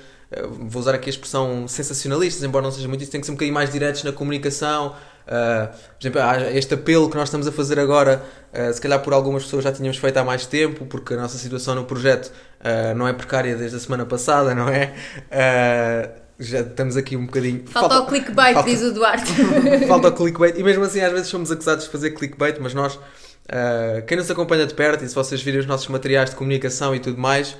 vou usar aqui a expressão sensacionalistas, embora não seja muito isso, tem que ser um bocadinho mais diretos na comunicação. Uh, por exemplo, este apelo que nós estamos a fazer agora, uh, se calhar por algumas pessoas já tínhamos feito há mais tempo, porque a nossa situação no projeto não é precária desde a semana passada, não é? Já estamos aqui um bocadinho. Falta, falta o clickbait, falta, diz o Duarte. [laughs] falta o clickbait, e mesmo assim às vezes somos acusados de fazer clickbait, mas nós, uh, quem nos acompanha de perto, e se vocês virem os nossos materiais de comunicação e tudo mais,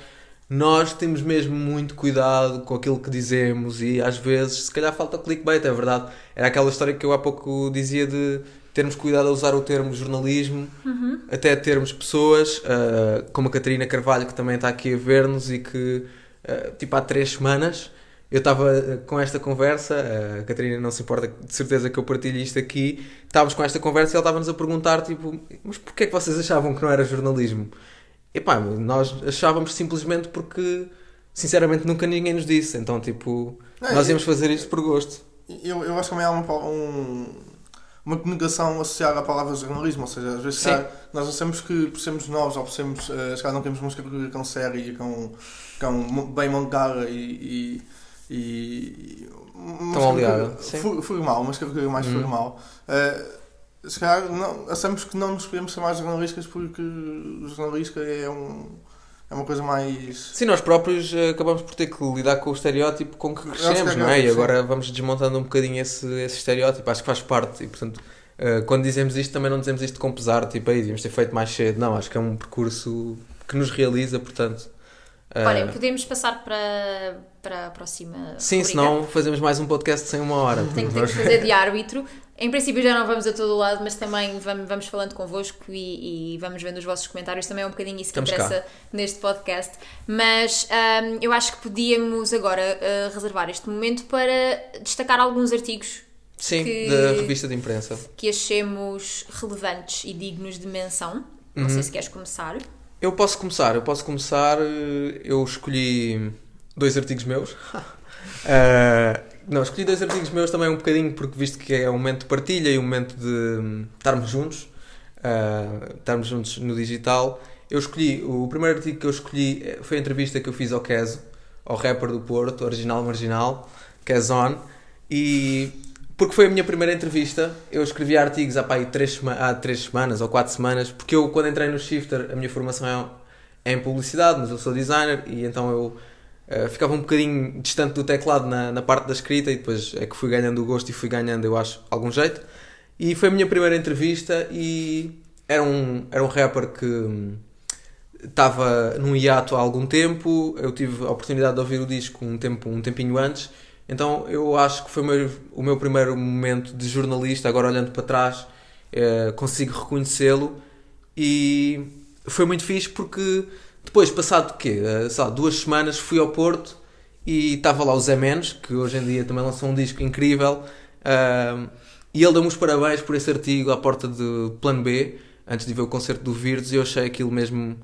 nós temos mesmo muito cuidado com aquilo que dizemos e às vezes, se calhar, falta clickbait, é verdade. Era aquela história que eu há pouco dizia de termos cuidado a usar o termo jornalismo, uhum. até termos pessoas uh, como a Catarina Carvalho, que também está aqui a ver-nos e que, uh, tipo, há três semanas eu estava eh, com esta conversa, a Catarina não se importa de certeza que eu partilhe isto aqui, estávamos com esta conversa e ela estava-nos a perguntar, tipo, mas porquê é que vocês achavam que não era jornalismo? E pá, nós achávamos simplesmente porque, sinceramente, nunca ninguém nos disse, então, tipo, não, nós íamos fazer isto por gosto. Eu, eu acho que também há uma, um, uma comunicação associada à palavra jornalismo, ou seja, às vezes nós achamos que por sermos novos ou por sermos, uh, não temos música com séria e com, com bem montada e, e e. Tão aliada. Formal, mas categoria mais hum. formal. Uh, se calhar não, achamos que não nos podemos chamar jornalistas porque o jornalista é um. É uma coisa mais. Sim, nós próprios eh, acabamos por ter que lidar com o estereótipo com que crescemos, não é? E agora vamos desmontando um bocadinho esse, esse estereótipo, acho que faz parte. E portanto, uh, quando dizemos isto, também não dizemos isto com pesar, tipo, aí devíamos ter feito mais cedo. Não, acho que é um percurso que nos realiza, portanto. Olha, uh, podemos passar para, para a próxima. Sim, rubrica. senão fazemos mais um podcast sem uma hora. Tenho, tenho que fazer de árbitro. Em princípio já não vamos a todo lado, mas também vamos, vamos falando convosco e, e, vamos vendo os vossos comentários. Também é um bocadinho isso que Estamos interessa cá. neste podcast. Mas um, eu acho que podíamos agora uh, reservar este momento para destacar alguns artigos. Sim, que, da revista de imprensa. Que achemos relevantes e dignos de menção. Não uhum. sei se queres começar. Eu posso começar, eu posso começar. Eu escolhi dois artigos meus. uh, [laughs] não, escolhi dois artigos meus também um bocadinho, porque visto que é um momento de partilha e um momento de hum, estarmos juntos, uh, estarmos juntos no digital. Eu escolhi, o primeiro artigo que eu escolhi eh, foi a entrevista que eu fiz ao Keso, ao rapper do Porto, original marginal, Kezon, e porque foi a minha primeira entrevista. Eu escrevi artigos há, pá, três, há três semanas ou quatro semanas, porque eu, quando entrei no Shifter, a minha formação é, é em publicidade, mas eu sou designer e então eu uh, ficava um bocadinho distante do teclado na, na parte da escrita e depois é que fui ganhando o gosto e fui ganhando, eu acho, algum jeito. E foi a minha primeira entrevista e era um, era um rapper que estava num hiato há algum tempo. Eu tive a oportunidade de ouvir o disco um, tempo, um tempinho antes então eu acho que foi o meu, o meu primeiro momento de jornalista, agora olhando para trás, é, consigo reconhecê-lo e foi muito fixe porque depois, passado quê? Eh, sei lá, duas semanas fui ao Porto e estava lá o Zé Menes, que hoje em dia também lançou um disco incrível, uh, e ele deu-me os parabéns por esse artigo à porta de Plano B, antes de ver o concerto do Virtus, e eu achei aquilo mesmo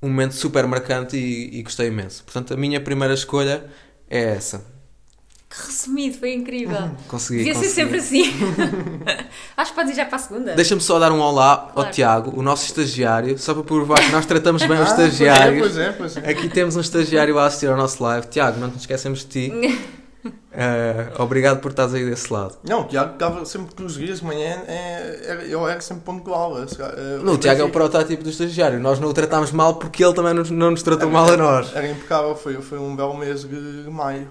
um momento super marcante e, e gostei imenso. Portanto, a minha primeira escolha é essa. Que resumido, foi incrível. Consegui. Devia consegui. ser sempre assim. [laughs] Acho que podes ir já para a segunda. Deixa-me só dar um olá claro. ao Tiago, o nosso estagiário, só para provar que nós tratamos bem os [laughs] ah, estagiários. Pois é, pois é, pois é. Aqui temos um estagiário a assistir ao nosso live. Tiago, não te esquecemos de ti. Uh, [laughs] obrigado por estás aí desse lado. Não, o Tiago estava sempre que os dias de manhã, é, eu era sempre pontual. Uh, não, o Tiago é o protótipo do estagiário. Nós não o tratámos mal porque ele também não, não nos tratou era, mal a nós. Era impecável, foi, foi um belo mês de maio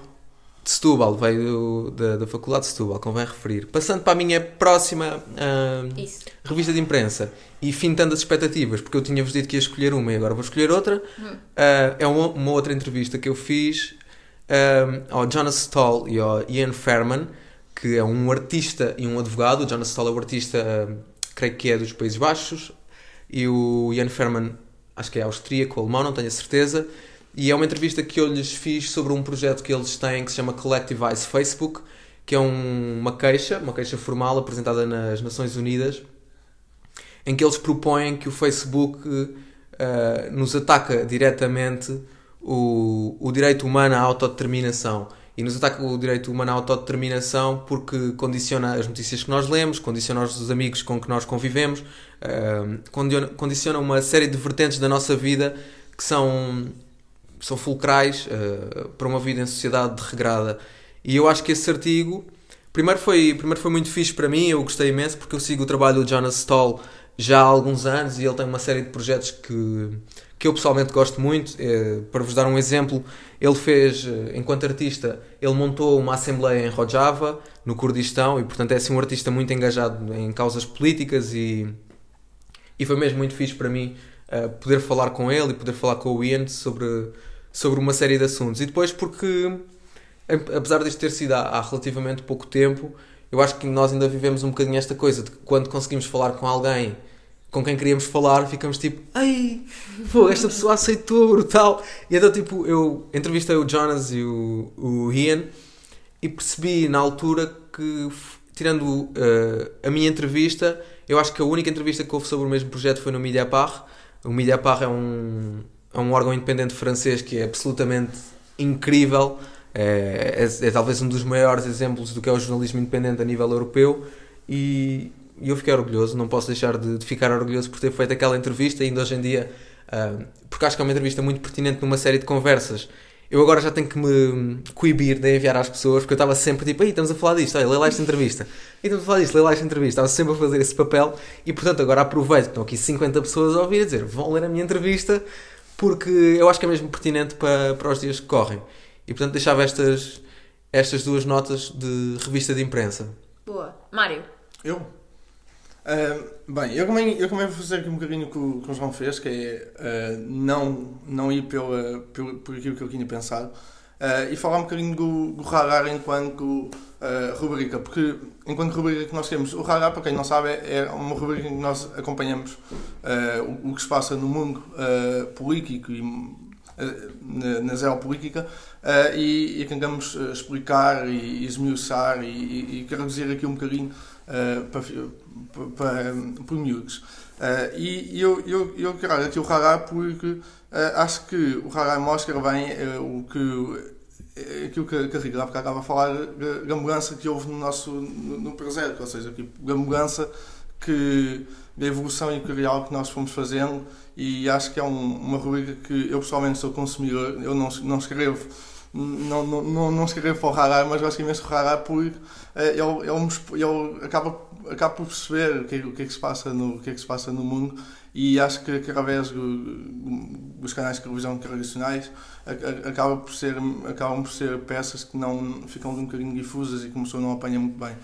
de Setúbal, veio da, da Faculdade de Setúbal, convém referir. Passando para a minha próxima uh, revista de imprensa e fintando as expectativas, porque eu tinha-vos dito que ia escolher uma e agora vou escolher outra, hum. uh, é uma, uma, outra entrevista que eu fiz ao Jonas Stoll e ao Ian Fairman, que é um artista e um advogado. O Jonas Stoll é o artista, creio que é dos Países Baixos, e o Ian Fairman, acho que é austríaco, alemão, não tenho a certeza. E é uma entrevista que eu lhes fiz sobre um projeto que eles têm que se chama Collectivize Facebook, que é um, uma queixa, uma queixa formal apresentada nas Nações Unidas, em que eles propõem que o Facebook uh, nos ataca diretamente o, o direito humano à autodeterminação. E nos ataca o direito humano à autodeterminação porque condiciona as notícias que nós lemos, condiciona os amigos com que nós convivemos, uh, condiciona uma série de vertentes da nossa vida que são são fulcrais uh, para uma vida em sociedade regrada. E eu acho que esse artigo, primeiro foi, primeiro foi muito fixe para mim, eu gostei imenso porque eu sigo o trabalho do Jonas Stoll já há alguns anos e ele tem uma série de projetos que, que eu pessoalmente gosto muito. É, para vos dar um exemplo, ele fez, eh, enquanto artista, ele montou uma assembleia em Rojava, no Kurdistão, e portanto é assim um artista muito engajado em causas políticas e, e foi mesmo muito fixe para mim uh, poder falar com ele e poder falar com o Ian sobre, sobre uma série de assuntos. E depois porque, apesar disto ter sido há, há relativamente pouco tempo, eu acho que nós ainda vivemos um bocadinho esta coisa de que quando conseguimos falar com alguém com quem queríamos falar, ficamos tipo, ai, pô, esta pessoa aceitou, brutal. E então, tipo, eu entrevistei o Jonas e o, o Ian e percebi na altura que, tirando uh, a minha entrevista, eu acho que a única entrevista que houve sobre o mesmo projeto foi no Mediapart. O Mediapart é um, é um órgão independente francês que é absolutamente incrível. É, é, é talvez um dos maiores exemplos do que é o jornalismo independente a nível europeu. E, e eu fiquei orgulhoso, não posso deixar de, de, ficar orgulhoso por ter feito aquela entrevista, ainda hoje em dia, uh, porque acho que é uma entrevista muito pertinente numa série de conversas. Eu agora já tenho que me coibir de enviar às pessoas, porque eu estava sempre tipo, aí estamos a falar disto, olha, lê lá esta entrevista. E estamos a falar disto, lê lá esta entrevista. Estava sempre a fazer esse papel e, portanto, agora aproveito estão aqui 50 pessoas a ouvir a dizer, vão ler a minha entrevista, porque eu acho que é mesmo pertinente para, para os dias que correm. E, portanto, deixava estas, estas duas notas de revista de imprensa. Boa. Mário? Eu? Uh, bem, eu também, eu também vou fazer aqui um bocadinho o que o, que o João fez, que é uh, não, não ir pela, pelo, por aquilo que eu tinha pensado uh, e falar um bocadinho do, do enquanto rubrica, porque enquanto rubrica que nós temos, o Harar, para quem não sabe, é, é uma rubrica em que nós acompanhamos o, o, que se passa no mundo político e na, na geopolítica uh, e, e tentamos explicar e, esmiuçar e, e, e aqui um bocadinho uh, para, para, por miúdos. Uh, e eu, eu, eu quero aqui o Hará porque uh, acho que o Hará mostra bem uh, o que aquilo que, que a Rita acaba a falar da mudança que houve no nosso no, no presente, ou seja, a mudança que da evolução imperial que nós fomos fazendo e acho que é um, uma rubrica que eu pessoalmente sou consumidor, eu não, não escrevo não, não, não, não escrevo para o Harari, mas gosto imenso do Harari porque ele, ele, ele acaba, acaba por perceber o que, o que é que se passa no, o que é que se passa no mundo e acho que através dos canais de televisão tradicionais acaba por ser, acabam por ser peças que não ficam um bocadinho difusas e que a não apanha muito bem.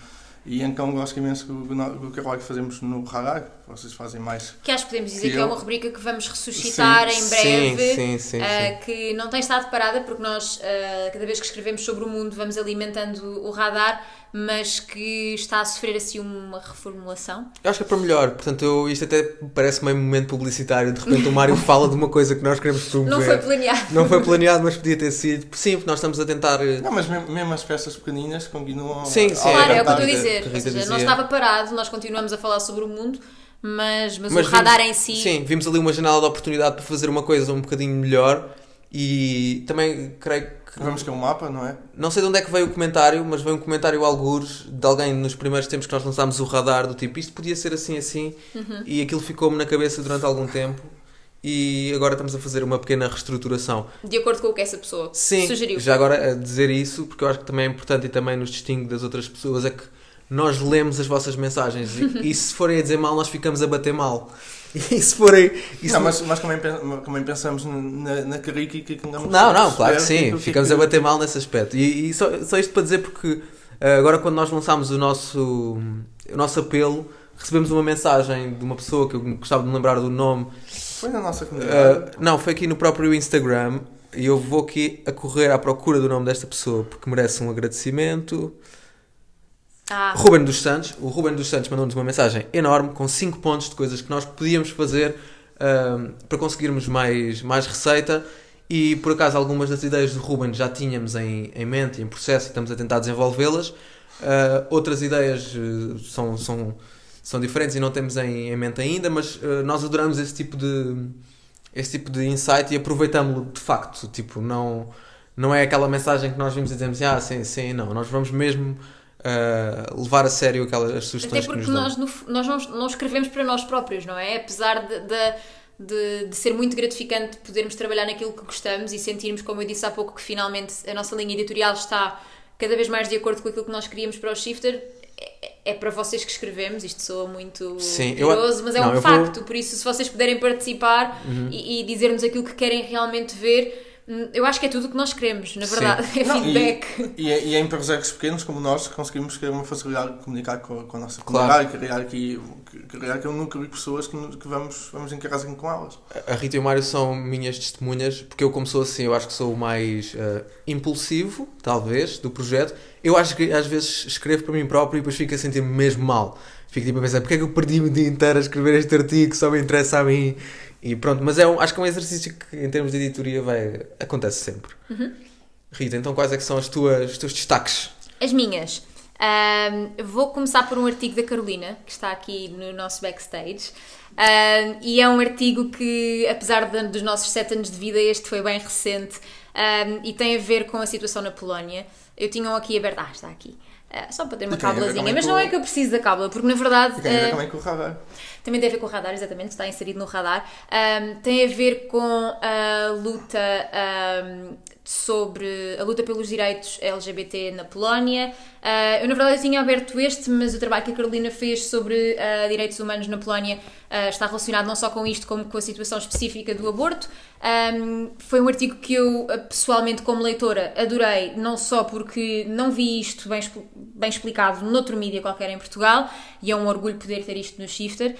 E então gosto imenso do, trabalho que fazemos no Harar, vocês fazem mais. Que acho que podemos dizer que, que é uma rubrica que vamos ressuscitar sim, em breve, sim, sim, uh, que não tem estado parada, porque nós, uh, cada vez que escrevemos sobre o mundo, vamos alimentando o radar, mas que está a sofrer assim uma reformulação. Eu acho que é para melhor, portanto, eu, isto até parece meio momento publicitário. De repente, o Mário [laughs] fala de uma coisa que nós queremos promover. Não foi planeado. Não foi planeado, mas podia ter sido. Sim, porque nós estamos a tentar. Eh, não, mas mesmo as peças pequeninas continuam. Sim, sim. Claro, é o que eu estou a dizer. Ou seja, não estava parado, nós continuamos a falar sobre o mundo. Mas, mas, mas o radar vimos, em si. Sim, vimos ali uma janela de oportunidade para fazer uma coisa um bocadinho melhor e também creio que. Vamos ter um mapa, não é? Não sei de onde é que veio o comentário, mas veio um comentário algures de alguém nos primeiros tempos que nós lançámos o radar, do tipo isto podia ser assim, assim, uhum. e aquilo ficou-me na cabeça durante algum tempo. E agora estamos a fazer uma pequena reestruturação. De acordo com o que essa pessoa Sim, sugeriu. Já agora a dizer isso, porque eu acho que também é importante e também nos distingue das outras pessoas, é que nós lemos as vossas mensagens e, [laughs] e se forem a dizer mal, nós ficamos a bater mal. E se forem. Isso não, mas, mas também, também pensamos na, na carica que andamos Não, não, claro que sim. Que, ficamos que... a bater mal nesse aspecto. E, e só, só isto para dizer porque eh, agora quando nós lançámos o nosso, o nosso apelo, recebemos uma mensagem de uma pessoa que eu gostava de me lembrar do nome. Foi na nossa comunidade? Uh, não, foi aqui no próprio Instagram. E eu vou aqui a correr à procura do nome desta pessoa porque merece um agradecimento. Ah. Ruben dos Santos. O Ruben dos Santos mandou-nos uma mensagem enorme com 5 pontos de coisas que nós podíamos fazer para conseguirmos mais, mais receita. E por acaso algumas das ideias do Ruben já tínhamos em, em mente, em processo, e estamos a tentar desenvolvê-las. Uh, outras ideias uh, são, são, são diferentes e não temos em, em mente ainda, mas uh, nós adoramos esse tipo de, esse tipo de insight e aproveitamos-lo de facto. Tipo, não, não é aquela mensagem que nós vimos e dizemos, ah, sim, sim, não. Nós vamos mesmo uh, levar a sério aquelas sugestões Até porque que nós, no, nós não, não escrevemos para nós próprios, não é? Apesar de, de de, de ser muito gratificante podermos trabalhar naquilo que gostamos e sentirmos, como eu disse há pouco, que finalmente a nossa linha editorial está cada vez mais de acordo com aquilo que nós queríamos para o Shifter. É, é para vocês que escrevemos, isto soa muito Sim, eu- perigoso, mas é não, um eu vou- Uhum. facto. Por isso, se vocês puderem participar e, e dizer-nos aquilo que querem realmente ver, eu acho que é tudo o que nós queremos, na Sim. verdade. É Não, feedback. E, e, é- e é em projetos pequenos como nós que conseguimos ter uma facilidade de comunicar com, a- com a nossa Claro. comunidade e criar aqui, criar aqui um núcleo de pessoas que, que vamos, vamos interagir com elas. A Rita e o Mário são minhas testemunhas, porque eu, como sou assim, eu acho que sou o mais eh, impulsivo, talvez, do projeto. Eu acho que às vezes escrevo para mim próprio e depois fico a sentir-me mesmo mal. Fico tipo a pensar, porque é que eu perdi o dia inteiro a escrever este artigo, só me interessa a mim. E pronto, mas é um, acho que é um exercício que, em termos de editoria, vai, acontece sempre. Rita, então quais é que são as tuas, os teus destaques? As minhas. Ahm, vou começar por um artigo da Carolina, que está aqui no nosso backstage. Ahm, e é um artigo que, apesar de- dos nossos sete anos de vida, este foi bem recente ahm, e tem a ver com a situação na Polónia. Eu tinha um aqui aberto. Ah, está aqui. Ah, só para ter uma ver cábulazinha. Mas não é que eu preciso da cábula, porque na verdade. Tem a ver também com o radar. também tem a ver com o radar, exatamente, está inserido no radar. Ahm, tem a ver com a luta ahm, sobre a luta pelos direitos LGBT na Polónia. Ah, eu, na verdade, eu tinha aberto este, mas o trabalho que a Carolina fez sobre ah, direitos humanos na Polónia ah, está relacionado não só com isto, como com a situação específica do aborto. Ahm, foi um artigo que eu, pessoalmente, como leitora, adorei, não só porque não vi isto bem, bem explicado noutro mídia qualquer em Portugal, e é um orgulho poder ter isto no Shifter,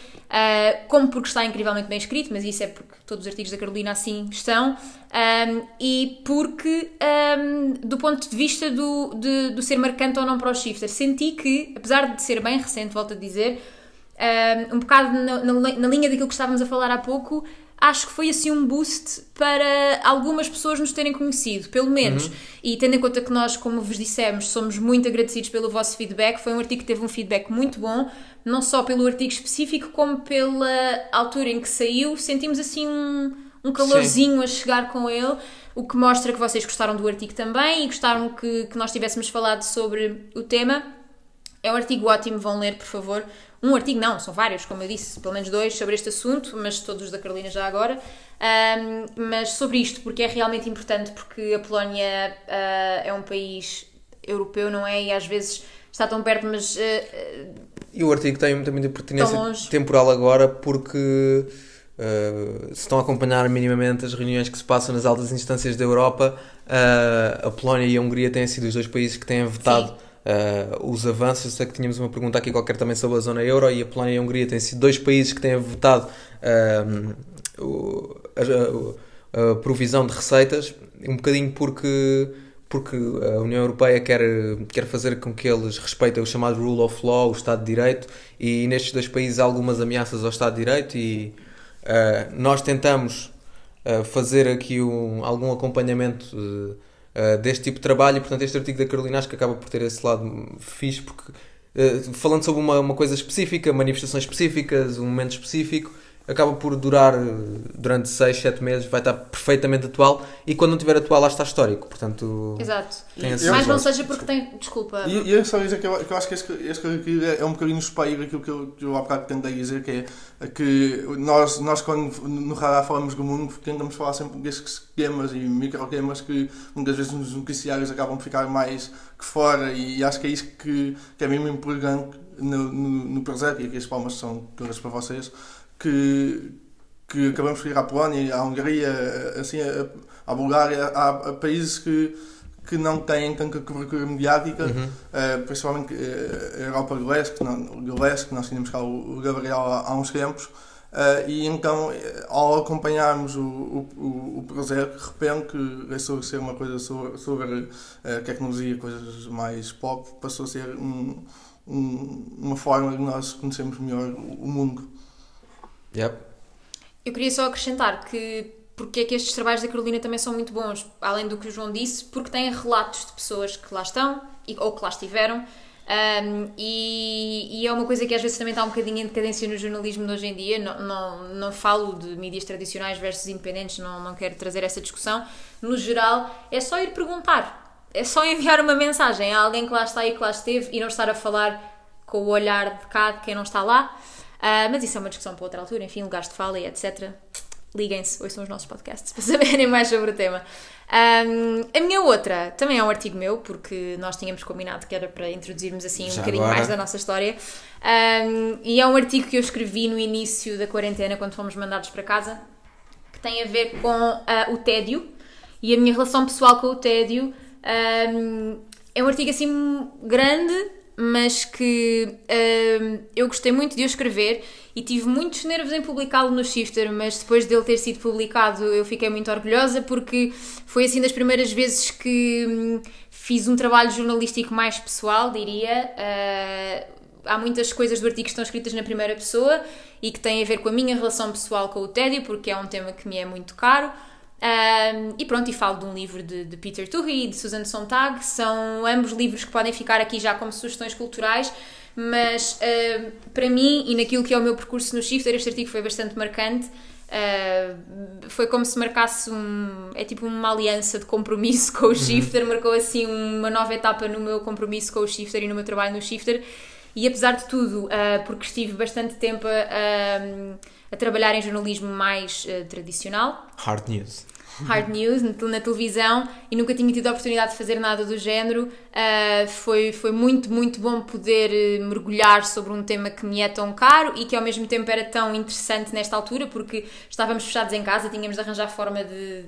como porque está incrivelmente bem escrito, mas isso é porque todos os artigos da Carolina assim estão, ahm, e porque, ahm, do ponto de vista do, de, do ser marcante ou não para o Shifter, senti que, apesar de ser bem recente, volto a dizer, um, um bocado na, na, na linha daquilo que estávamos a falar há pouco, acho que foi assim um boost para algumas pessoas nos terem conhecido, pelo menos. E tendo em conta que nós, como vos dissemos, somos muito agradecidos pelo vosso feedback, foi um artigo que teve um feedback muito bom, não só pelo artigo específico, como pela altura em que saiu, sentimos assim um, um calorzinho a chegar com ele. O que mostra que vocês gostaram do artigo também e gostaram que, que nós tivéssemos falado sobre o tema. É um artigo ótimo, vão ler, por favor. Um artigo, não, são vários, como eu disse, pelo menos dois sobre este assunto, mas todos os da Carolina já agora. Ahm, mas sobre isto, porque é realmente importante, porque a Polónia ah, é um país europeu, não é? E às vezes está tão perto, mas ah, E o artigo tem muita, pertinência temporal agora porque uh, se estão a acompanhar minimamente as reuniões que se passam nas altas instâncias da Europa, uh, a Polónia e a Hungria têm sido os dois países que têm vetado uh, os avanços. Sei que tínhamos uma pergunta aqui qualquer também sobre a zona euro e a Polónia e a Hungria têm sido dois países que têm vetado um, o- a, a- a provisão de receitas, um bocadinho porque porque a União Europeia quer, quer fazer com que eles respeitem o chamado rule of law, o Estado de Direito, e nestes dois países há algumas ameaças ao Estado de Direito e eh, nós tentamos eh, fazer aqui um, algum acompanhamento eh, deste tipo de trabalho e portanto este artigo da Carolina acho que acaba por ter esse lado fixe porque falando sobre uma, uma coisa específica, manifestações específicas, um momento específico, acaba por durar eh, durante 6, 7 meses, vai estar perfeitamente atual e quando não estiver atual lá está histórico, portanto exato. tem esse Mas não seja porque tem. Desculpa. E, e eu só dizer que eu, que eu acho que este, artigo é, é um bocadinho espelho daquilo que eu, que eu há bocado tentei dizer, que é que nós, nós quando no radar falamos do mundo, tentamos falar sempre destes temas e microtemas que muitas vezes nos noticiários acabam por ficar mais que fora e acho que é isso que, que é mesmo importante no, no, no projeto e aqui as palmas são todas para vocês, que, que acabamos de ir à Polónia, à Hungria, assim, à Bulgária, há, países que que não têm tanta cobertura mediática, Uhum. eh, principalmente eh, a Europa do Leste, que, não, do Leste, que nós tínhamos cá o, o Gabriel há, há uns tempos, eh, e então, ao acompanharmos o, o, o- projeto, de repente, que deixou de ser uma coisa sobre, sobre eh, tecnologia, coisas mais pop, passou a ser um- um- uma forma de nós conhecermos melhor o mundo. Yep. Eu queria só acrescentar que porque é que estes trabalhos da Carolina também são muito bons, além do que o João disse, porque têm relatos de pessoas que lá estão ou que lá estiveram. um, e, e é uma coisa que às vezes também está um bocadinho em decadência no jornalismo de hoje em dia. Não, não, não falo de mídias tradicionais versus independentes, não, não quero trazer essa discussão. No geral, é só ir perguntar, é só enviar uma mensagem a alguém que lá está e que lá esteve e não estar a falar com o olhar de cá de quem não está lá. Ah, mas isso é uma discussão para outra altura, enfim, lugares de fala e etc. liguem-se, ouçam os nossos podcasts [laughs] para saberem mais sobre o tema. Um, a minha outra também é um artigo meu, porque nós tínhamos combinado que era para introduzirmos assim um Já bocadinho agora. mais da nossa história. Um, e é um artigo que eu escrevi no início da quarentena, quando fomos mandados para casa, que tem a ver com ah, o tédio e a minha relação pessoal com o tédio. Um, é um artigo assim grande, mas que um, eu gostei muito de o escrever e tive muitos nervos em publicá-lo no Shifter, mas depois dele ter sido publicado eu fiquei muito orgulhosa porque foi assim das primeiras vezes que hum, fiz um trabalho jornalístico mais pessoal, diria. Uh, há muitas coisas do artigo que estão escritas na primeira pessoa e que têm a ver com a minha relação pessoal com o tédio, porque é um tema que me é muito caro. Um, e pronto, e falo de um livro de, de Peter Turri e de Susan Sontag, são ambos livros que podem ficar aqui já como sugestões culturais, mas uh, para mim e naquilo que é o meu percurso no Shifter, este artigo foi bastante marcante. Uh, foi como se marcasse um. É tipo uma aliança de compromisso [laughs] com o Shifter, marcou assim uma nova etapa no meu compromisso com o Shifter e no meu trabalho no Shifter. E apesar de tudo, uh, porque estive bastante tempo a, a, trabalhar em jornalismo mais uh, tradicional, Hard news. hard news na, televisão e nunca tinha tido a oportunidade de fazer nada do género. Uh, foi, foi muito, muito bom poder eh, mergulhar sobre um tema que me é tão caro e que ao mesmo tempo era tão interessante nesta altura porque estávamos fechados em casa, tínhamos de arranjar forma de,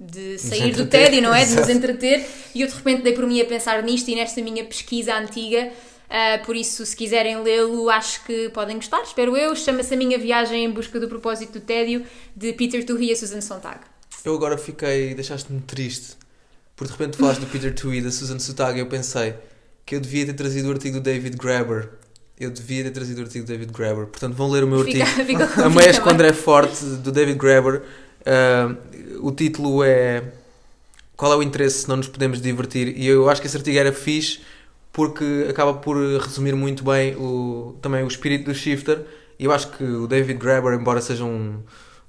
de sair do tédio, não é? De nos entreter e eu de repente dei por mim a pensar nisto e nesta minha pesquisa antiga. Uh, por isso, se quiserem lê-lo, acho que podem gostar, espero eu. Chama-se A Minha Viagem em Busca do Propósito do Tédio, de Peter Turri e a Susan Sontag. Eu agora fiquei, deixaste-me triste, porque de repente falaste do Peter Tui e da Susan Sontag e eu pensei que eu devia ter trazido o artigo do David Graeber. Eu devia ter trazido o artigo do David Graeber. Portanto, vão ler o meu Fica- artigo. fica A Meias com. André Forte, do David Graeber. Ah, o título é Qual é o interesse se não nos podemos divertir? E eu acho que esse artigo era fixe porque acaba por resumir muito bem o, também o espírito do Shifter. E eu acho que o David Graeber, embora seja um,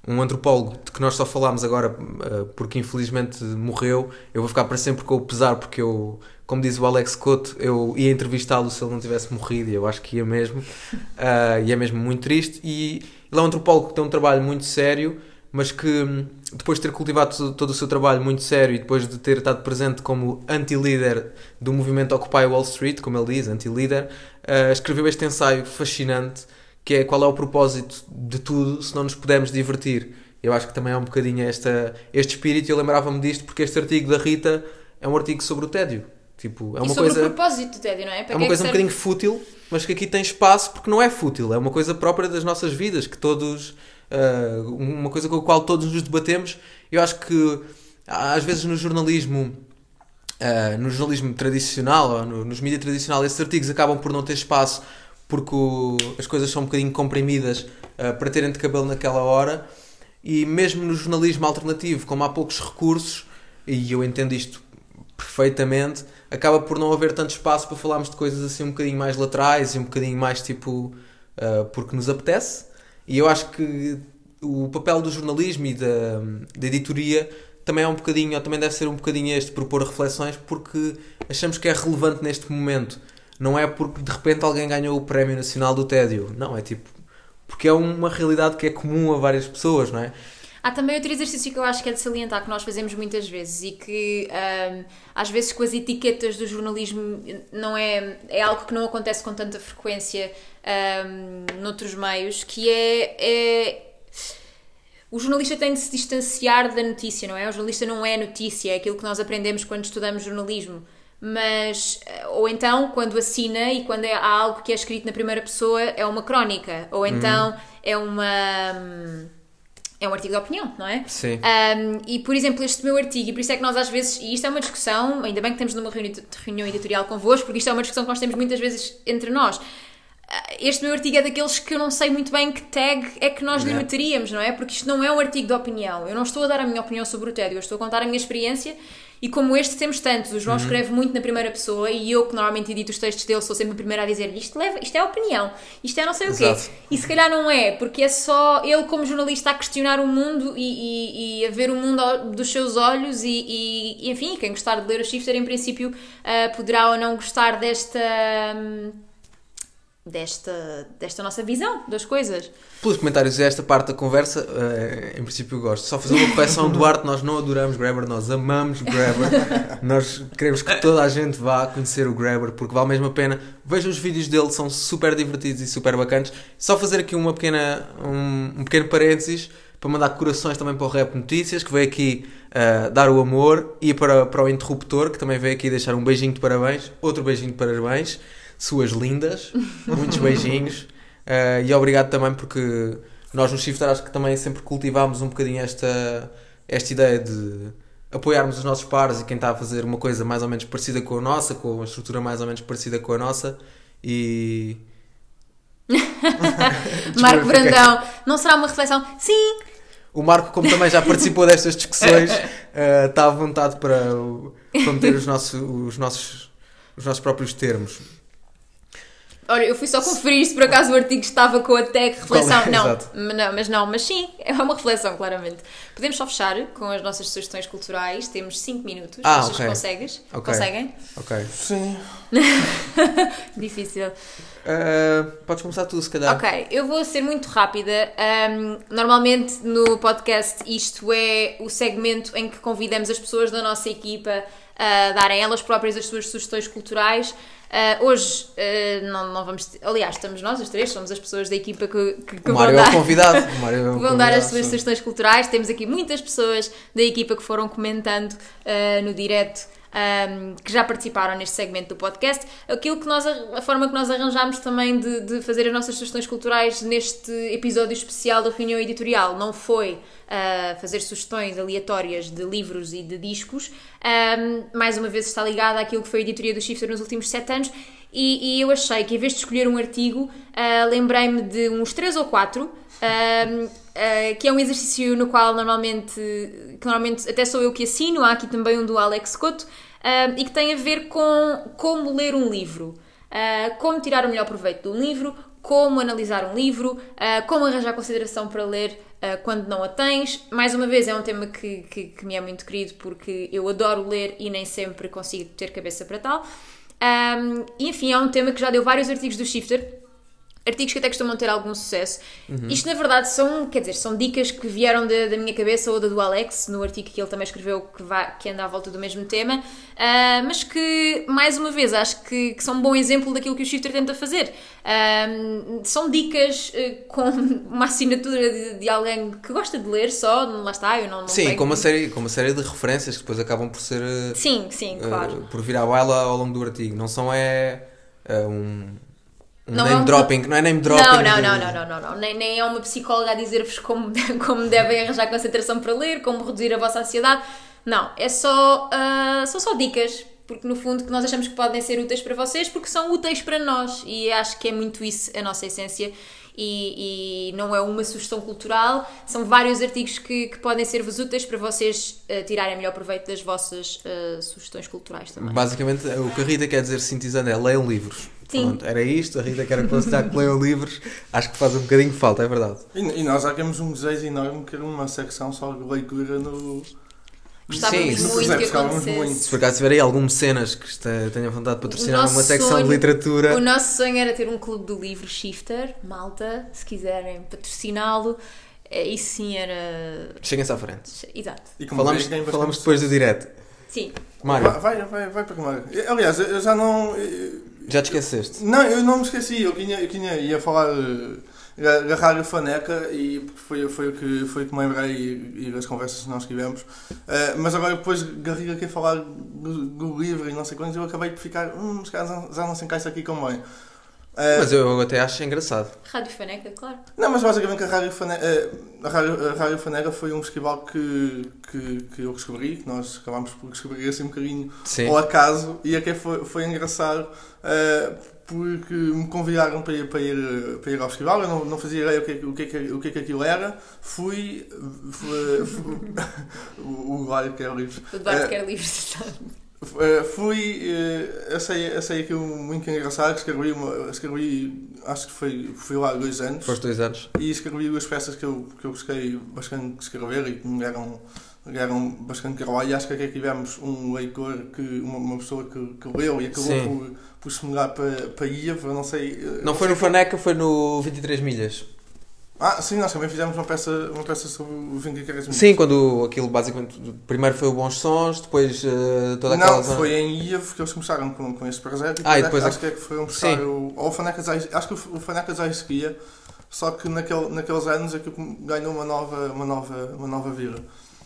um antropólogo de que nós só falámos agora ah, porque infelizmente morreu, eu vou ficar para sempre com o pesar porque eu, como diz o Alex Couto, eu ia entrevistá-lo se ele não tivesse morrido e eu acho que ia mesmo. Ah, [laughs] e é mesmo muito triste. E ele é um antropólogo que tem um trabalho muito sério, mas que hum, depois de ter cultivado todo, o seu trabalho muito sério e depois de ter estado presente como anti-líder do movimento Occupy Wall Street, como ele diz, anti-líder, ah, escreveu este ensaio fascinante que é qual é o propósito de tudo se não nos pudermos divertir. Eu acho que também é um bocadinho esta, este espírito e eu lembrava-me disto porque este artigo da Rita é um artigo sobre o tédio. Tipo, é e uma sobre coisa o propósito do tédio, não é? Para é uma coisa um que serve? bocadinho fútil, mas que aqui tem espaço porque não é fútil, é uma coisa própria das nossas vidas, que todos. Ah, uma coisa com a qual todos nos debatemos. Eu acho que às vezes no jornalismo. ah, no jornalismo tradicional ou no- nos mídias tradicional esses artigos acabam por não ter espaço porque o- as coisas são um bocadinho comprimidas ah, para terem de cabelo naquela hora e mesmo no jornalismo alternativo como há poucos recursos e eu entendo isto perfeitamente, acaba por não haver tanto espaço para falarmos de coisas assim um bocadinho mais laterais e um bocadinho mais tipo uh, porque nos apetece. E eu acho que o papel do jornalismo e da, da editoria também é um bocadinho, ou também deve ser um bocadinho este, propor reflexões, porque achamos que é relevante neste momento. Não é porque de repente alguém ganhou o Prémio Nacional do Tédio. Não, é tipo. Porque é uma realidade que é comum a várias pessoas, não é? Há também outro exercício que eu acho que é de salientar, que nós fazemos muitas vezes e que ahm, às vezes com as etiquetas do jornalismo não é, é algo que não acontece com tanta frequência ahm, noutros meios, que é, é o jornalista tem de se distanciar da notícia, não é? O jornalista não é notícia, é aquilo que nós aprendemos quando estudamos jornalismo. Mas, eh, ou então, quando assina e quando é- há algo que é escrito na primeira pessoa, é uma crónica, ou então é uma. É um artigo de opinião, não é? Sim. Um, e, por exemplo, este meu artigo, e por isso é que nós às vezes, e isto é uma discussão, ainda bem que temos numa reuni- reunião editorial convosco, porque isto é uma discussão que nós temos muitas vezes entre nós. Ah, Este meu artigo é daqueles que eu não sei muito bem que tag é que nós lhe meteríamos, não é? Porque isto não é um artigo de opinião. Eu não estou a dar a minha opinião sobre o tédio, eu estou a contar a minha experiência. E como este temos tantos, o João escreve muito na primeira pessoa e eu, que normalmente edito os textos dele, sou sempre a primeira a dizer isto, leva, isto é opinião, isto é não sei o quê. E se calhar não é, porque é só ele, como jornalista, a questionar o mundo e, e- e a ver o mundo dos seus olhos. E, e- enfim, quem gostar de ler o Shifter, em princípio, ah, poderá ou não gostar desta. hum, desta, desta nossa visão das coisas. Pelos comentários desta parte da conversa, eh, em princípio eu gosto. Só fazer uma correção, [laughs] Duarte, nós não adoramos Grabber, nós amamos Grabber. nós queremos que toda a gente vá conhecer o Grabber, porque vale mesmo a pena. Vejam os vídeos dele, são super divertidos e super bacanas. Só fazer aqui uma pequena, um, um pequeno parênteses para mandar corações também para o Rap Notícias, que veio aqui uh, dar o amor, e para, para o Interruptor, que também veio aqui deixar um beijinho de parabéns, outro beijinho de parabéns, suas lindas, muitos beijinhos, uh, e obrigado também porque nós no Shifter acho que também sempre cultivámos um bocadinho esta, esta ideia de apoiarmos os nossos pares e quem está a fazer uma coisa mais ou menos parecida com a nossa, com uma estrutura mais ou menos parecida com a nossa, e... [laughs] Marco Brandão, não será uma reflexão? Sim, o Marco, como também já participou destas discussões, uh, [laughs] está à vontade para, para meter os nossos, os, nossos, os nossos próprios termos. Olha, eu fui só conferir se por acaso o artigo estava com a tag reflexão. É? Não, não, mas não, mas sim, é uma reflexão, claramente. Podemos só fechar com as nossas sugestões culturais. Temos 5 minutos. Ah, ok. que consegues? Ok. Conseguem? Ok. Sim. [laughs] Difícil. Uh, podes começar tu, se calhar. Ok, eu vou ser muito rápida. Um, normalmente no podcast isto é o segmento em que convidamos as pessoas da nossa equipa a darem elas próprias as suas sugestões culturais. Uh, hoje uh, não, não vamos. Aliás, estamos nós, as três, somos as pessoas da equipa que, que, que O vão é dar. o [laughs] convidado. É vão dar as convidado, suas sugestões culturais. Temos aqui muitas pessoas da equipa que foram comentando uh, no direto. Um, que já participaram neste segmento do podcast, aquilo que nós, a forma que nós arranjámos também de, de fazer as nossas sugestões culturais neste episódio especial da reunião editorial. Não foi uh, fazer sugestões aleatórias de livros e de discos, um, mais uma vez está ligada àquilo que foi a editoria do Shifter nos últimos sete anos. E, e eu achei que em vez de escolher um artigo, uh, lembrei-me de uns três ou quatro um, uh, que é um exercício no qual normalmente, que normalmente até sou eu que assino, há aqui também um do Alex Couto, um, e que tem a ver com como ler um livro, uh, como tirar o melhor proveito de um livro, como analisar um livro, uh, como arranjar consideração para ler uh, quando não a tens. Mais uma vez, é um tema que, que, que me é muito querido porque eu adoro ler e nem sempre consigo ter cabeça para tal. Um, enfim, é um tema que já deu vários artigos do Shifter, artigos que até costumam ter algum sucesso. Isto, na verdade, são, quer dizer, são dicas que vieram da, da minha cabeça ou da do Alex, no artigo que ele também escreveu, que, vai, que anda à volta do mesmo tema, ah, mas que, mais uma vez, acho que, que são um bom exemplo daquilo que o Shifter tenta fazer. Ah, são dicas eh, com [laughs] uma assinatura de, de alguém que gosta de ler só, lá está, eu não, não Sim, com uma, série, com uma série de referências que depois acabam por ser. uh, Sim, sim, claro. uh, por vir à baila ao longo do artigo. Não são é. uh, um. Não é name um- dropping, não é name dropping. Não, não, de- não, não, não, não, não. Nem, nem é uma psicóloga a dizer-vos como, [laughs] como devem arranjar concentração para ler, como reduzir a vossa ansiedade. Não, é só, ah, são só dicas, porque no fundo que nós achamos que podem ser úteis para vocês, porque são úteis para nós e acho que é muito isso a nossa essência. E, e não é uma sugestão cultural, são vários artigos que, que podem ser-vos úteis para vocês ah, tirarem melhor proveito das vossas ah, sugestões culturais também. Basicamente, o que a Rita quer dizer sintetizando é leiam livros. Sim. Pronto, era isto. A Rita quer aconselhar que leiam livros. Acho que faz um bocadinho de falta, é verdade. E, e nós já temos um desejo enorme que era uma secção só de leitura no. Gostávamos Sim, muito que acontecesse. muito. Se por acaso tiver aí algum mecenas que tenha vontade de patrocinar O uma secção sonho- de literatura, O nosso sonho era ter um clube do livro shifter, malta, se quiserem patrociná-lo. eh, Isso sim era. cheguem-se à frente. Exato. E Falamos, falamos depois do direto. Sim. Mário, Vai, vai, vai, vai primeiro. Aliás, eu já não. eu- já te esqueceste? Não, eu não me esqueci. Eu tinha, eu tinha, ia falar eh, da Rádio Faneca e foi, foi, o que, foi o que me lembrei e, e das conversas que nós tivemos. Eh, mas agora depois Garriga quer falar do, do livro e não sei quantos, eu acabei de ficar. Hum, já, não se encaixa aqui como bem. Eh, Mas eu até acho engraçado. Rádio Faneca, claro. Não, mas basicamente a Rádio Faneca, eh, a Rádio, a Rádio Faneca foi um festival que, que, que eu descobri, que nós acabámos por descobrir assim um bocadinho Sim. ao acaso, e até foi, foi engraçado eh, porque me convidaram para ir, para ir, para ir ao festival, eu não, não fazia ideia o que, o, que, é que- o que é que aquilo era, fui, fui, fui [laughs] o o Eduardo que é o O Eduardo Eh, quer livros. Uh, fui, uh, achei, achei aquilo muito engraçado, escrevi, uma, escrevi acho que foi, fui lá há dois anos, Foste dois anos. e escrevi duas peças que eu, que eu gostei bastante escrever e que me deram deram bastante trabalho e acho que aqui tivemos um leitor, que, uma, uma pessoa que, que leu e acabou Sim. por, por se mudar para, para Iva, não sei... eh, Não foi no Faneca, foi no 23 milhas. Ah, sim, nós também fizemos uma peça, uma peça sobre o 23 minutos. Sim, quando aquilo basicamente. Primeiro foi o Bons Sons, depois eh, toda aquela Não, zona. foi em Ivo que eles começaram com, com esse projeto Ah, e depois acho a- que é que foram buscar Sim. o. Ou o Fanecas acho que o Fanecas já existia, só que naquele, naqueles anos é que ganhou uma nova, uma nova, uma nova vida.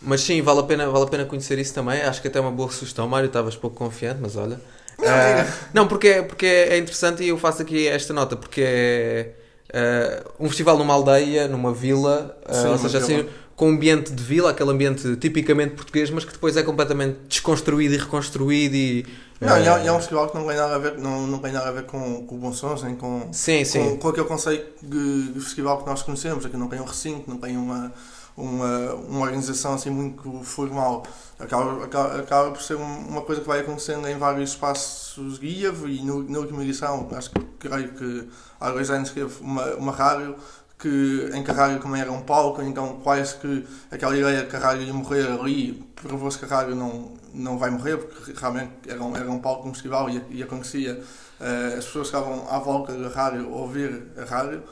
Mas sim, vale a, pena, vale a pena conhecer isso também. Acho que até é uma boa sugestão. Mário, estavas pouco confiante, mas olha. Não, é- não, porque, é- porque é interessante e eu faço aqui esta nota, porque é ah, um festival numa aldeia, numa vila, ah, Sim, ou seja, vila. assim, com um ambiente de vila, aquele ambiente tipicamente português, mas que depois é completamente desconstruído e reconstruído e. Não, e é, um festival que não tem nada a ver, não, não tem nada a ver com, com o Bom Sons, nem com, Sim, sim. com, com aquele conceito de, de festival que nós conhecemos, aqui não tem um recinto, não tem uma, uma, uma organização assim muito formal. Acaba, acaba, acaba por ser um- uma coisa que vai acontecendo em vários espaços de Ievo e no, na última edição, acho que creio que há dois anos teve uma, uma rádio que, em rádio também era um palco, então quase que aquela ideia que a rádio ia morrer ali, provou-se que a rádio não, não vai morrer, porque realmente era um, era um palco no festival e, e acontecia, eh, as pessoas estavam à volta da rádio a ouvir a rádio,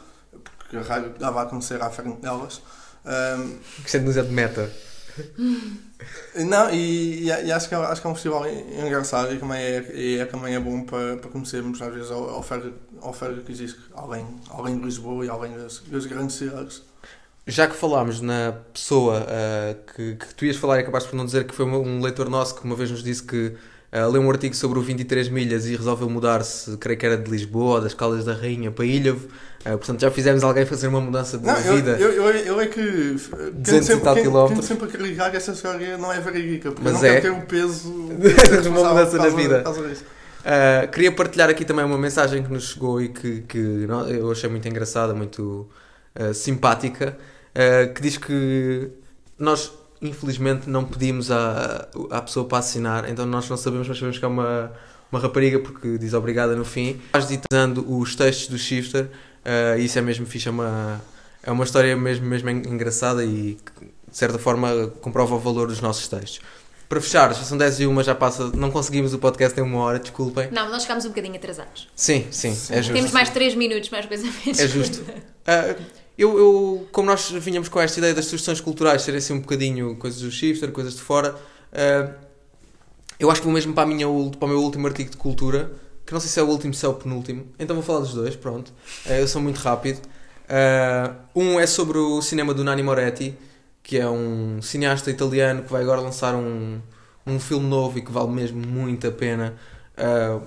porque a rádio dava a acontecer à frente delas. Isto é de música de meta. não, e, e, e acho, que, é- acho que é um festival engraçado e também é, e é, também é bom para, para conhecermos às vezes a oferta, a oferta que existe além, além de Lisboa e além das, das grandes cidades. Já que falámos na pessoa ah, que, que tu ias falar e acabaste por não dizer que foi um, um leitor nosso que uma vez nos disse que ah, leu um artigo sobre o 23 milhas e resolveu mudar-se, creio que era de Lisboa, das Caldas da Rainha para Ilhavo. Ah, portanto, já fizemos alguém fazer uma mudança de Não, vida. eu, eu, eu é que 200 tento e sempre, tal quilómetros. sempre acreditar que essa história não é verídica, porque Mas não é. quero ter o peso [laughs] De uma mudança na vida. por causa disso. Uh, queria partilhar aqui também uma mensagem que nos chegou e que, que eu achei muito engraçada, muito uh, simpática, uh, que diz que nós, infelizmente, não pedimos à, à pessoa para assinar, então nós não sabemos, mas sabemos que é uma, uma rapariga porque diz obrigada no fim. Estás ditando os textos do Shifter uh, e isso é mesmo fixe, é uma, é uma história mesmo, mesmo en- engraçada e que, de certa forma comprova o valor dos nossos textos. Para fechar, já são 10 e uma, já passa, não conseguimos o podcast em uma hora, desculpem. Não, nós ficámos um bocadinho atrasados. Sim, sim, Sim. é justo. Temos mais 3 minutos, mais coisa menos. É justo. Ah, [laughs] eu, eu, como nós vinhamos com esta ideia das sugestões culturais serem assim um bocadinho coisas do shifter, coisas de fora, ah, eu acho que vou mesmo para, a minha, para o meu último artigo de cultura, que não sei se é o último, se é o penúltimo, então vou falar dos dois, pronto. Ah, eu sou muito rápido. Ah, um é sobre o cinema do Nani Moretti, que é um cineasta italiano que vai agora lançar um, um filme novo e que vale mesmo muito a pena. Ah,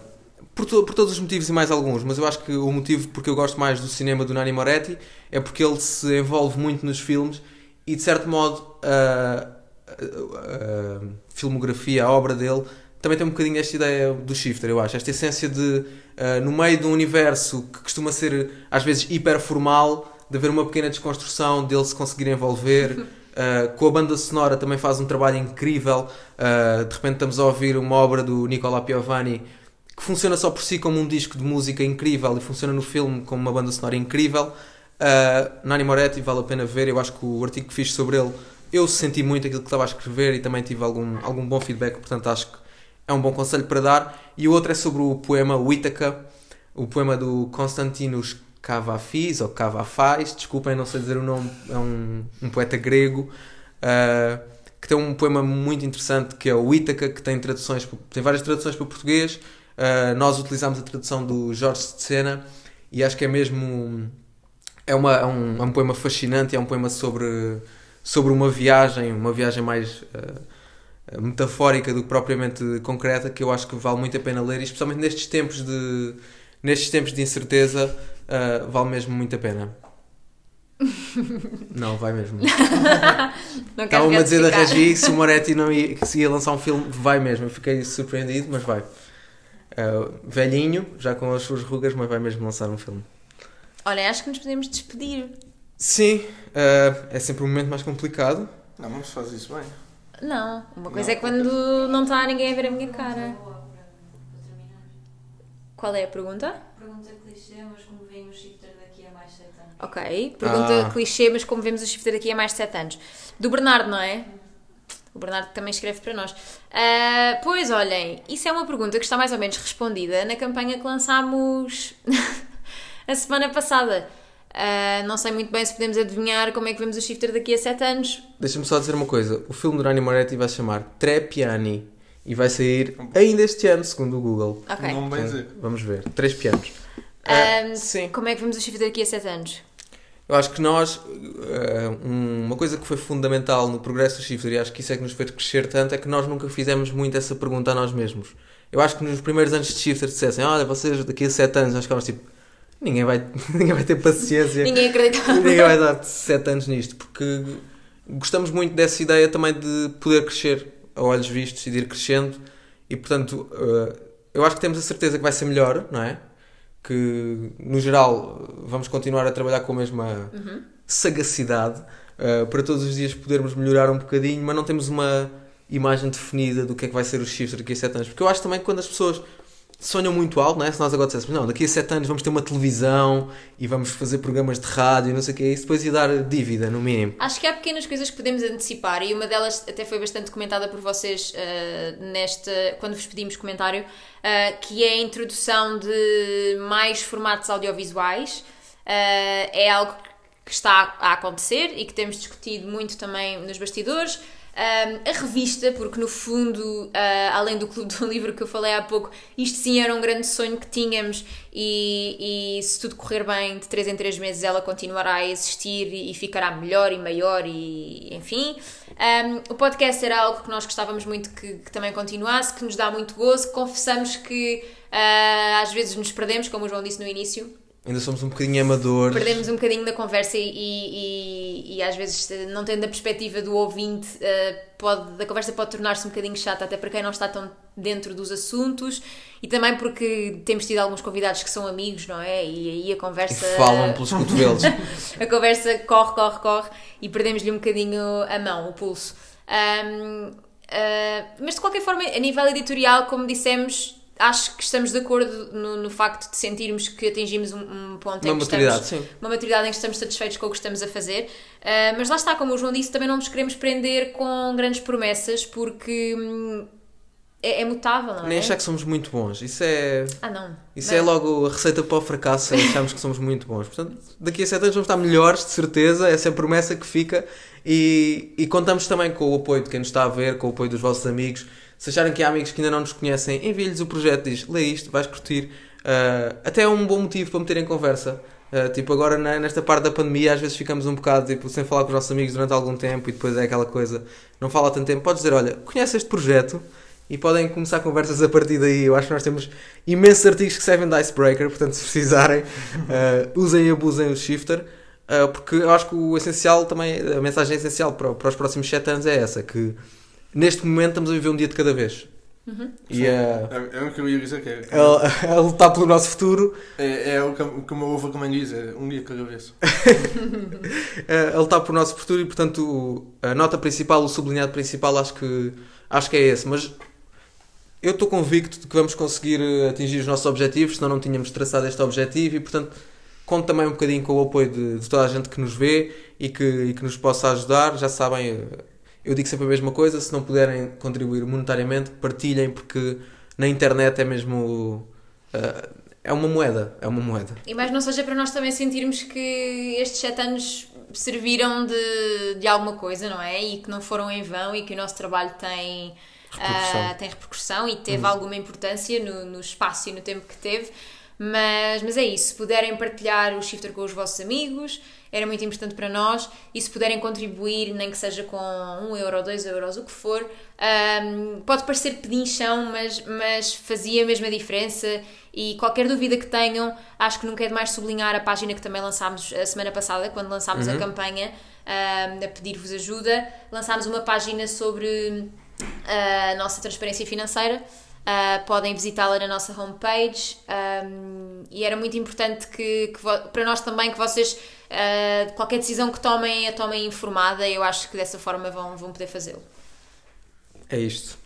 por, to- por todos os motivos e mais alguns, mas eu acho que o motivo porque eu gosto mais do cinema do Nani Moretti é porque ele se envolve muito nos filmes e de certo modo a, a- a filmografia, a obra dele também tem um bocadinho esta ideia do shifter, eu acho, esta essência de ah, no meio de um universo que costuma ser às vezes hiper formal, de haver uma pequena desconstrução dele se conseguir envolver. [laughs] Uh, com a banda sonora também faz um trabalho incrível. Uh, de repente estamos a ouvir uma obra do Nicola Piovani que funciona só por si como um disco de música incrível e funciona no filme como uma banda sonora incrível. Uh, Nani Moretti vale a pena ver. Eu acho que o artigo que fiz sobre ele eu senti muito aquilo que estava a escrever e também tive algum, algum bom feedback, portanto acho que é um bom conselho para dar. E o outro é sobre o poema Ítaca, o poema do Constantinos Cavafis ou Cavafais, desculpem, não sei dizer o nome, é um, um poeta grego uh, que tem um poema muito interessante que é o Ítaca, que tem traduções, tem várias traduções para português. Uh, nós utilizamos a tradução do Jorge de Sena e acho que é mesmo é, uma, é, um, é um poema fascinante, é um poema sobre, sobre uma viagem, uma viagem mais uh, metafórica do que propriamente concreta, que eu acho que vale muito a pena ler, e especialmente nestes tempos de, nestes tempos de incerteza, uh, vale mesmo muito a pena. [laughs] não, vai mesmo. Estavam-me a dizer da. Regi que se o Moretti não ia, que se ia lançar um filme, vai mesmo. Eu fiquei surpreendido, mas vai. Uh, velhinho, já com as suas rugas, mas vai mesmo lançar um filme. Olha, acho que nos podemos despedir. Sim, uh, é sempre um momento mais complicado. Não, mas faz isso bem. Não, uma coisa Não. é quando não está ninguém a ver a minha cara. Qual é a pergunta? Pergunta clichê, mas como veem o shifter daqui a mais 7 anos? Ok, pergunta Ah. clichê, mas como vemos o shifter daqui a mais de 7 anos. Do Bernardo, não é? O Bernardo também escreve para nós. Ah, pois olhem, isso é uma pergunta que está mais ou menos respondida na campanha que lançámos [laughs] a semana passada. Ah, não sei muito bem se podemos adivinhar como é que vemos o Shifter daqui a 7 anos. Deixa-me só dizer uma coisa. O filme do Nani Moretti vai se chamar Trepiani e vai sair ainda este ano, segundo o Google. Ok. Bem dizer. Vamos ver. Três pianos. Ah, sim. Como é que vemos o Shifter daqui a 7 anos? Eu acho que nós, eh, um- uma coisa que foi fundamental no progresso do Shifter, e acho que isso é que nos fez crescer tanto, é que nós nunca fizemos muito essa pergunta a nós mesmos. Eu acho que nos primeiros anos de Shifter dissessem, olha, vocês daqui a 7 anos, nós ficávamos tipo, ninguém vai, [laughs] ninguém vai ter paciência, Ninguém acreditava. ninguém vai dar 7 anos nisto, porque gostamos muito dessa ideia também de poder crescer a olhos vistos e de ir crescendo, e portanto, eh, eu acho que temos a certeza que vai ser melhor, não é? Que no geral vamos continuar a trabalhar com a mesma sagacidade uh, para todos os dias podermos melhorar um bocadinho, mas não temos uma imagem definida do que é que vai ser o shift daqui a 7 anos. Porque eu acho também que quando as pessoas sonham muito alto, não é? se nós agora dissessemos, não, daqui a 7 anos vamos ter uma televisão e vamos fazer programas de rádio e não sei o que, isso depois ia dar dívida, no mínimo. Acho que há pequenas coisas que podemos antecipar e uma delas até foi bastante comentada por vocês uh, nesta, quando vos pedimos comentário, uh, que é a introdução de mais formatos audiovisuais. Uh, é algo que está a acontecer e que temos discutido muito também nos bastidores. Um, a revista, porque no fundo, uh, além do Clube do [laughs] Livro que eu falei há pouco, isto sim era um grande sonho que tínhamos e, e se tudo correr bem, de 3 em 3 meses ela continuará a existir e, e ficará melhor e maior e enfim. Um, o podcast era algo que nós gostávamos muito que, que, também continuasse, que nos dá muito gozo. Confessamos que uh, às vezes nos perdemos, como o João disse no início, Ainda somos um bocadinho amadores. Perdemos um bocadinho da conversa e, e, e, às vezes, não tendo a perspectiva do ouvinte, uh, pode, a conversa pode tornar-se um bocadinho chata, até para quem não está tão dentro dos assuntos e também porque temos tido alguns convidados que são amigos, não é? E aí a conversa. E falam pelos [laughs] cotovelos. a conversa corre, corre, corre e perdemos-lhe um bocadinho a mão, o pulso. Um, uh, mas de qualquer forma, a nível editorial, como dissemos, acho que estamos de acordo no, no facto de sentirmos que atingimos um, um ponto uma em que maturidade, estamos, sim. uma maturidade em que estamos satisfeitos com o que estamos a fazer. Uh, mas lá está, como o João disse, também não nos queremos prender com grandes promessas porque hum, é, é, mutável, não Nem é? achar que somos muito bons. Isso é. Ah, não. Isso Mas- é logo a receita para o fracasso, é acharmos que somos muito bons. Portanto, daqui a 7 anos vamos estar melhores, de certeza, essa é a promessa que fica. E, e contamos também com o apoio de quem nos está a ver, com o apoio dos vossos amigos. Se acharem que há amigos que ainda não nos conhecem, envie-lhes o projeto, diz, lê isto, vais curtir. Ah, até é um bom motivo para meter em conversa. Ah, tipo, agora na- nesta parte da pandemia, às vezes ficamos um bocado tipo, sem falar com os nossos amigos durante algum tempo e depois é aquela coisa, não fala tanto tempo. Podes dizer, olha, conhece este projeto? E podem começar conversas a partir daí. Eu acho que nós temos imensos artigos que servem de icebreaker, portanto, se precisarem, ah, usem e abusem o shifter. ah, porque eu acho que o essencial também, a mensagem essencial para, para os próximos 7 anos é essa: que neste momento estamos a viver um dia de cada vez. E a, É, é o que eu ia dizer que é. a, a lutar pelo nosso futuro, É, é o que, o meu avô também diz, é um dia cada vez. a [laughs] lutar pelo nosso futuro e, portanto, o- a nota principal, o sublinhado principal, acho que, acho que é esse. Mas eu estou convicto de que vamos conseguir eh, atingir os nossos objetivos, senão não tínhamos traçado este objetivo e, portanto, conto também um bocadinho com o apoio de, de toda a gente que nos vê e que, e que nos possa ajudar. Já sabem, eh, eu digo sempre a mesma coisa, se não puderem contribuir monetariamente, partilhem, porque na internet é mesmo... eh, é uma moeda, é uma moeda. E mais não seja para nós também sentirmos que estes sete anos serviram de, de alguma coisa, não é? E que não foram em vão e que o nosso trabalho tem Repercussão. ah, tem repercussão e teve alguma importância no, no espaço e no tempo que teve. Mas, mas é isso, se puderem partilhar o Shifter com os vossos amigos, era muito importante para nós. E se puderem contribuir, nem que seja com um euro, dois euros, o que for, ahm, pode parecer pedinchão, mas, mas fazia a mesma diferença. E qualquer dúvida que tenham, acho que nunca é demais sublinhar a página que também lançámos a semana passada, quando lançámos a campanha ahm, a pedir-vos ajuda. Lançámos uma página sobre a nossa transparência financeira. Uh, podem visitá-la na nossa homepage um, e era muito importante que, que para nós também que vocês uh, qualquer decisão que tomem a tomem informada eu acho que dessa forma vão, vão poder fazê-lo É isto.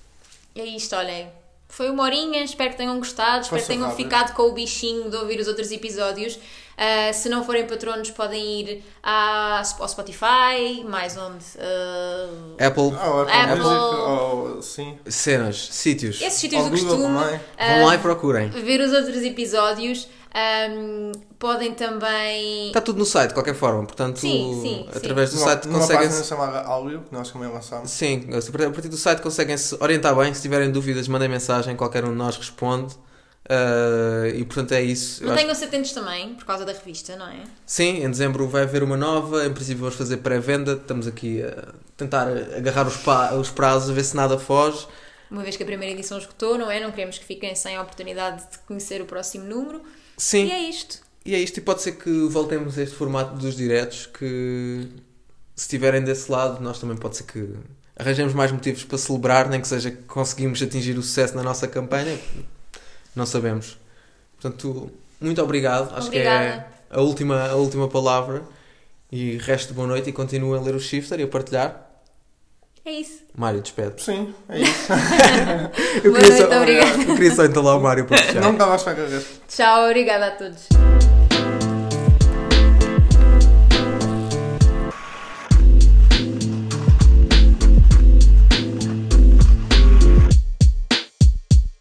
é isto, olhem Foi uma horinha, espero que tenham gostado, espero que Passou tenham rápido. ficado com o bichinho de ouvir os outros episódios. Ah, se não forem patronos, podem ir à- ao Spotify, mais onde? Ah, Apple, Ah, o Apple, Apple. Music, ou, sim. cenas, sítios. esses sítios do Google costume. Vão lá e procurem. ver os outros episódios. Ahm, podem também. Está tudo no site, de qualquer forma. Portanto, Sim, sim, sim. através do Numa- site numa conseguem. página chamada Áudio, que nós também lançámos. Sim, a partir do site conseguem se orientar bem. Se tiverem dúvidas, mandem mensagem, qualquer um de nós responde. Ah, e portanto é isso. Não acho- atentos também, por causa da revista, não é? Sim, em dezembro vai haver uma nova. Em princípio, vamos fazer pré-venda. Estamos aqui a tentar agarrar os, pa- os prazos, a ver se nada foge. Uma vez que a primeira edição esgotou, não é? Não queremos que fiquem sem a oportunidade de conhecer o próximo número. Sim, E é isto. E é isto, e pode ser que voltemos a este formato dos diretos, que se estiverem desse lado, nós também pode ser que arranjemos mais motivos para celebrar, nem que seja que conseguimos atingir o sucesso na nossa campanha, não sabemos. Portanto, muito obrigado, acho que é a última, a última palavra, e resto de boa noite e continuem a ler o Shifter e a partilhar. É isso. Mário, despede. Sim, é isso. [laughs] Eu Boa queria noite, só, obrigada. eu queria só entalar o Mário para [laughs] fechar. Não estava a esperar. Tchau, obrigada a todos.